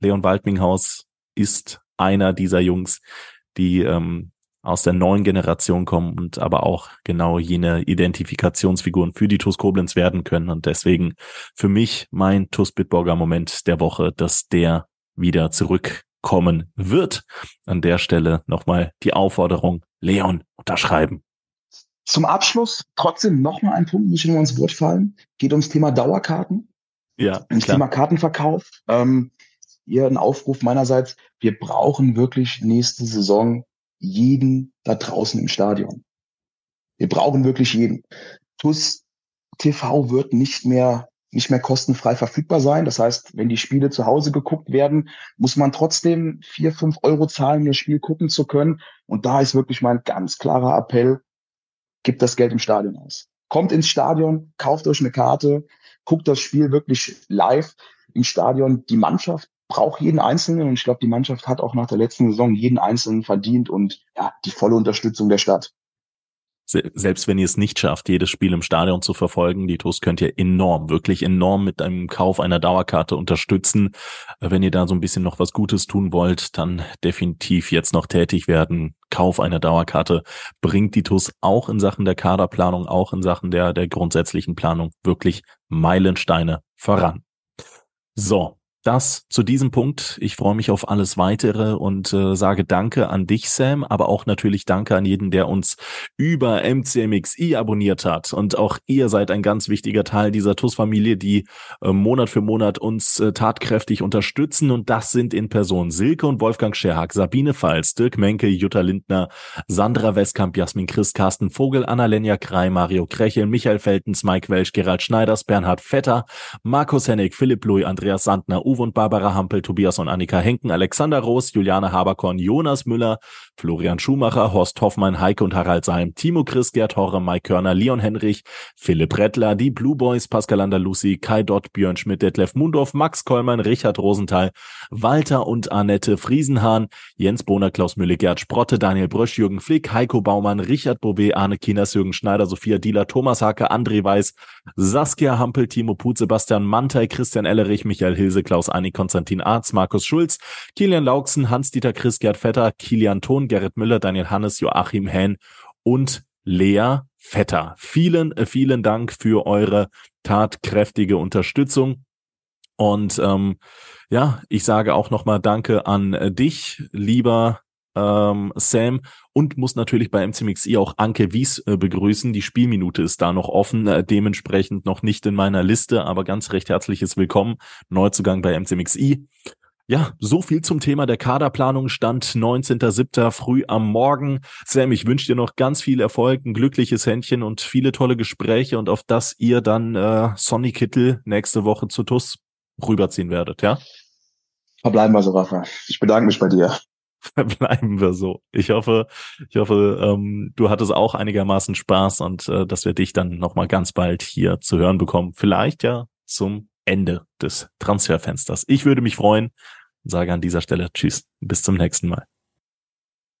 S1: Leon Waldminghaus ist einer dieser Jungs, die ähm, aus der neuen Generation kommen und aber auch genau jene Identifikationsfiguren für die TuS Koblenz werden können. Und deswegen für mich mein TuS Bitburger Moment der Woche, dass der wieder zurückkommen wird. An der Stelle nochmal die Aufforderung, Leon, unterschreiben.
S2: Zum Abschluss trotzdem nochmal ein Punkt, muss ich nur ins Wort fallen. Geht ums Thema Dauerkarten.
S1: Ja.
S2: Ums klar. Thema Kartenverkauf. Ähm, hier ein Aufruf meinerseits. Wir brauchen wirklich nächste Saison jeden da draußen im Stadion. Wir brauchen wirklich jeden. TUS TV wird nicht mehr nicht mehr kostenfrei verfügbar sein. Das heißt, wenn die Spiele zu Hause geguckt werden, muss man trotzdem vier, fünf Euro zahlen, um das Spiel gucken zu können. Und da ist wirklich mein ganz klarer Appell, gibt das Geld im Stadion aus. Kommt ins Stadion, kauft euch eine Karte, guckt das Spiel wirklich live im Stadion. Die Mannschaft braucht jeden Einzelnen und ich glaube, die Mannschaft hat auch nach der letzten Saison jeden Einzelnen verdient und ja, die volle Unterstützung der Stadt
S1: selbst wenn ihr es nicht schafft, jedes Spiel im Stadion zu verfolgen, die TUS könnt ihr enorm, wirklich enorm mit einem Kauf einer Dauerkarte unterstützen. Wenn ihr da so ein bisschen noch was Gutes tun wollt, dann definitiv jetzt noch tätig werden. Kauf einer Dauerkarte bringt die TUS auch in Sachen der Kaderplanung, auch in Sachen der, der grundsätzlichen Planung wirklich Meilensteine voran. So, das zu diesem Punkt. Ich freue mich auf alles weitere und äh, sage Danke an dich, Sam, aber auch natürlich Danke an jeden, der uns über MCMXI abonniert hat. Und auch ihr seid ein ganz wichtiger Teil dieser TUS-Familie, die äh, Monat für Monat uns äh, tatkräftig unterstützen. Und das sind in Person Silke und Wolfgang Scherhack, Sabine Pfalz, Dirk Menke, Jutta Lindner, Sandra Westkamp, Jasmin Christ, Carsten Vogel, Annalenja Krei, Mario Krechel, Michael Feltens, Mike Welsch, Gerald Schneiders, Bernhard Vetter, Markus Hennig, Philipp Louis, Andreas Sandner, Uwe und Barbara Hampel, Tobias und Annika Henken, Alexander Roos, Juliane Haberkorn, Jonas Müller, Florian Schumacher, Horst Hoffmann, Heike und Harald Salm, Timo Chris, Gerd Horre, Mike Körner, Leon Henrich, Philipp Rettler, die Blue Boys, Pascal Andalusi, Kai Dott, Björn Schmidt, Detlef Mundorf, Max Kollmann, Richard Rosenthal, Walter und Annette Friesenhahn, Jens Bohner, Klaus Mülle, Gerd Sprotte, Daniel Brösch, Jürgen Flick, Heiko Baumann, Richard Bové, Arne Kinas, Jürgen Schneider, Sophia Dieler, Thomas Hake, André Weiß, Saskia Hampel, Timo Put, Sebastian Mantei, Christian Ellerich, Michael Hilse, Klaus Einig, Konstantin Arz, Markus Schulz, Kilian Lauksen, Hans-Dieter Chris, Gerd Vetter, Kilian Thon, Gerrit Müller, Daniel Hannes, Joachim Hähn und Lea Vetter. Vielen, äh, vielen Dank für eure tatkräftige Unterstützung. Und ähm, ja, ich sage auch nochmal Danke an äh, dich, lieber ähm, Sam, und muss natürlich bei MCMXI auch Anke Wies äh, begrüßen. Die Spielminute ist da noch offen, äh, dementsprechend noch nicht in meiner Liste, aber ganz recht herzliches Willkommen. Neuzugang bei MCMXI. Ja, so viel zum Thema der Kaderplanung. Stand 19.07. früh am Morgen. Sam, ich wünsche dir noch ganz viel Erfolg, ein glückliches Händchen und viele tolle Gespräche und auf das ihr dann äh, Sonny Kittel nächste Woche zu TUS rüberziehen werdet, ja?
S2: Verbleiben wir so, Rafa. Ich bedanke mich bei dir.
S1: Verbleiben wir so. Ich hoffe, ich hoffe, ähm, du hattest auch einigermaßen Spaß und äh, dass wir dich dann nochmal ganz bald hier zu hören bekommen. Vielleicht ja zum Ende des Transferfensters. Ich würde mich freuen sage an dieser Stelle Tschüss. Bis zum nächsten Mal.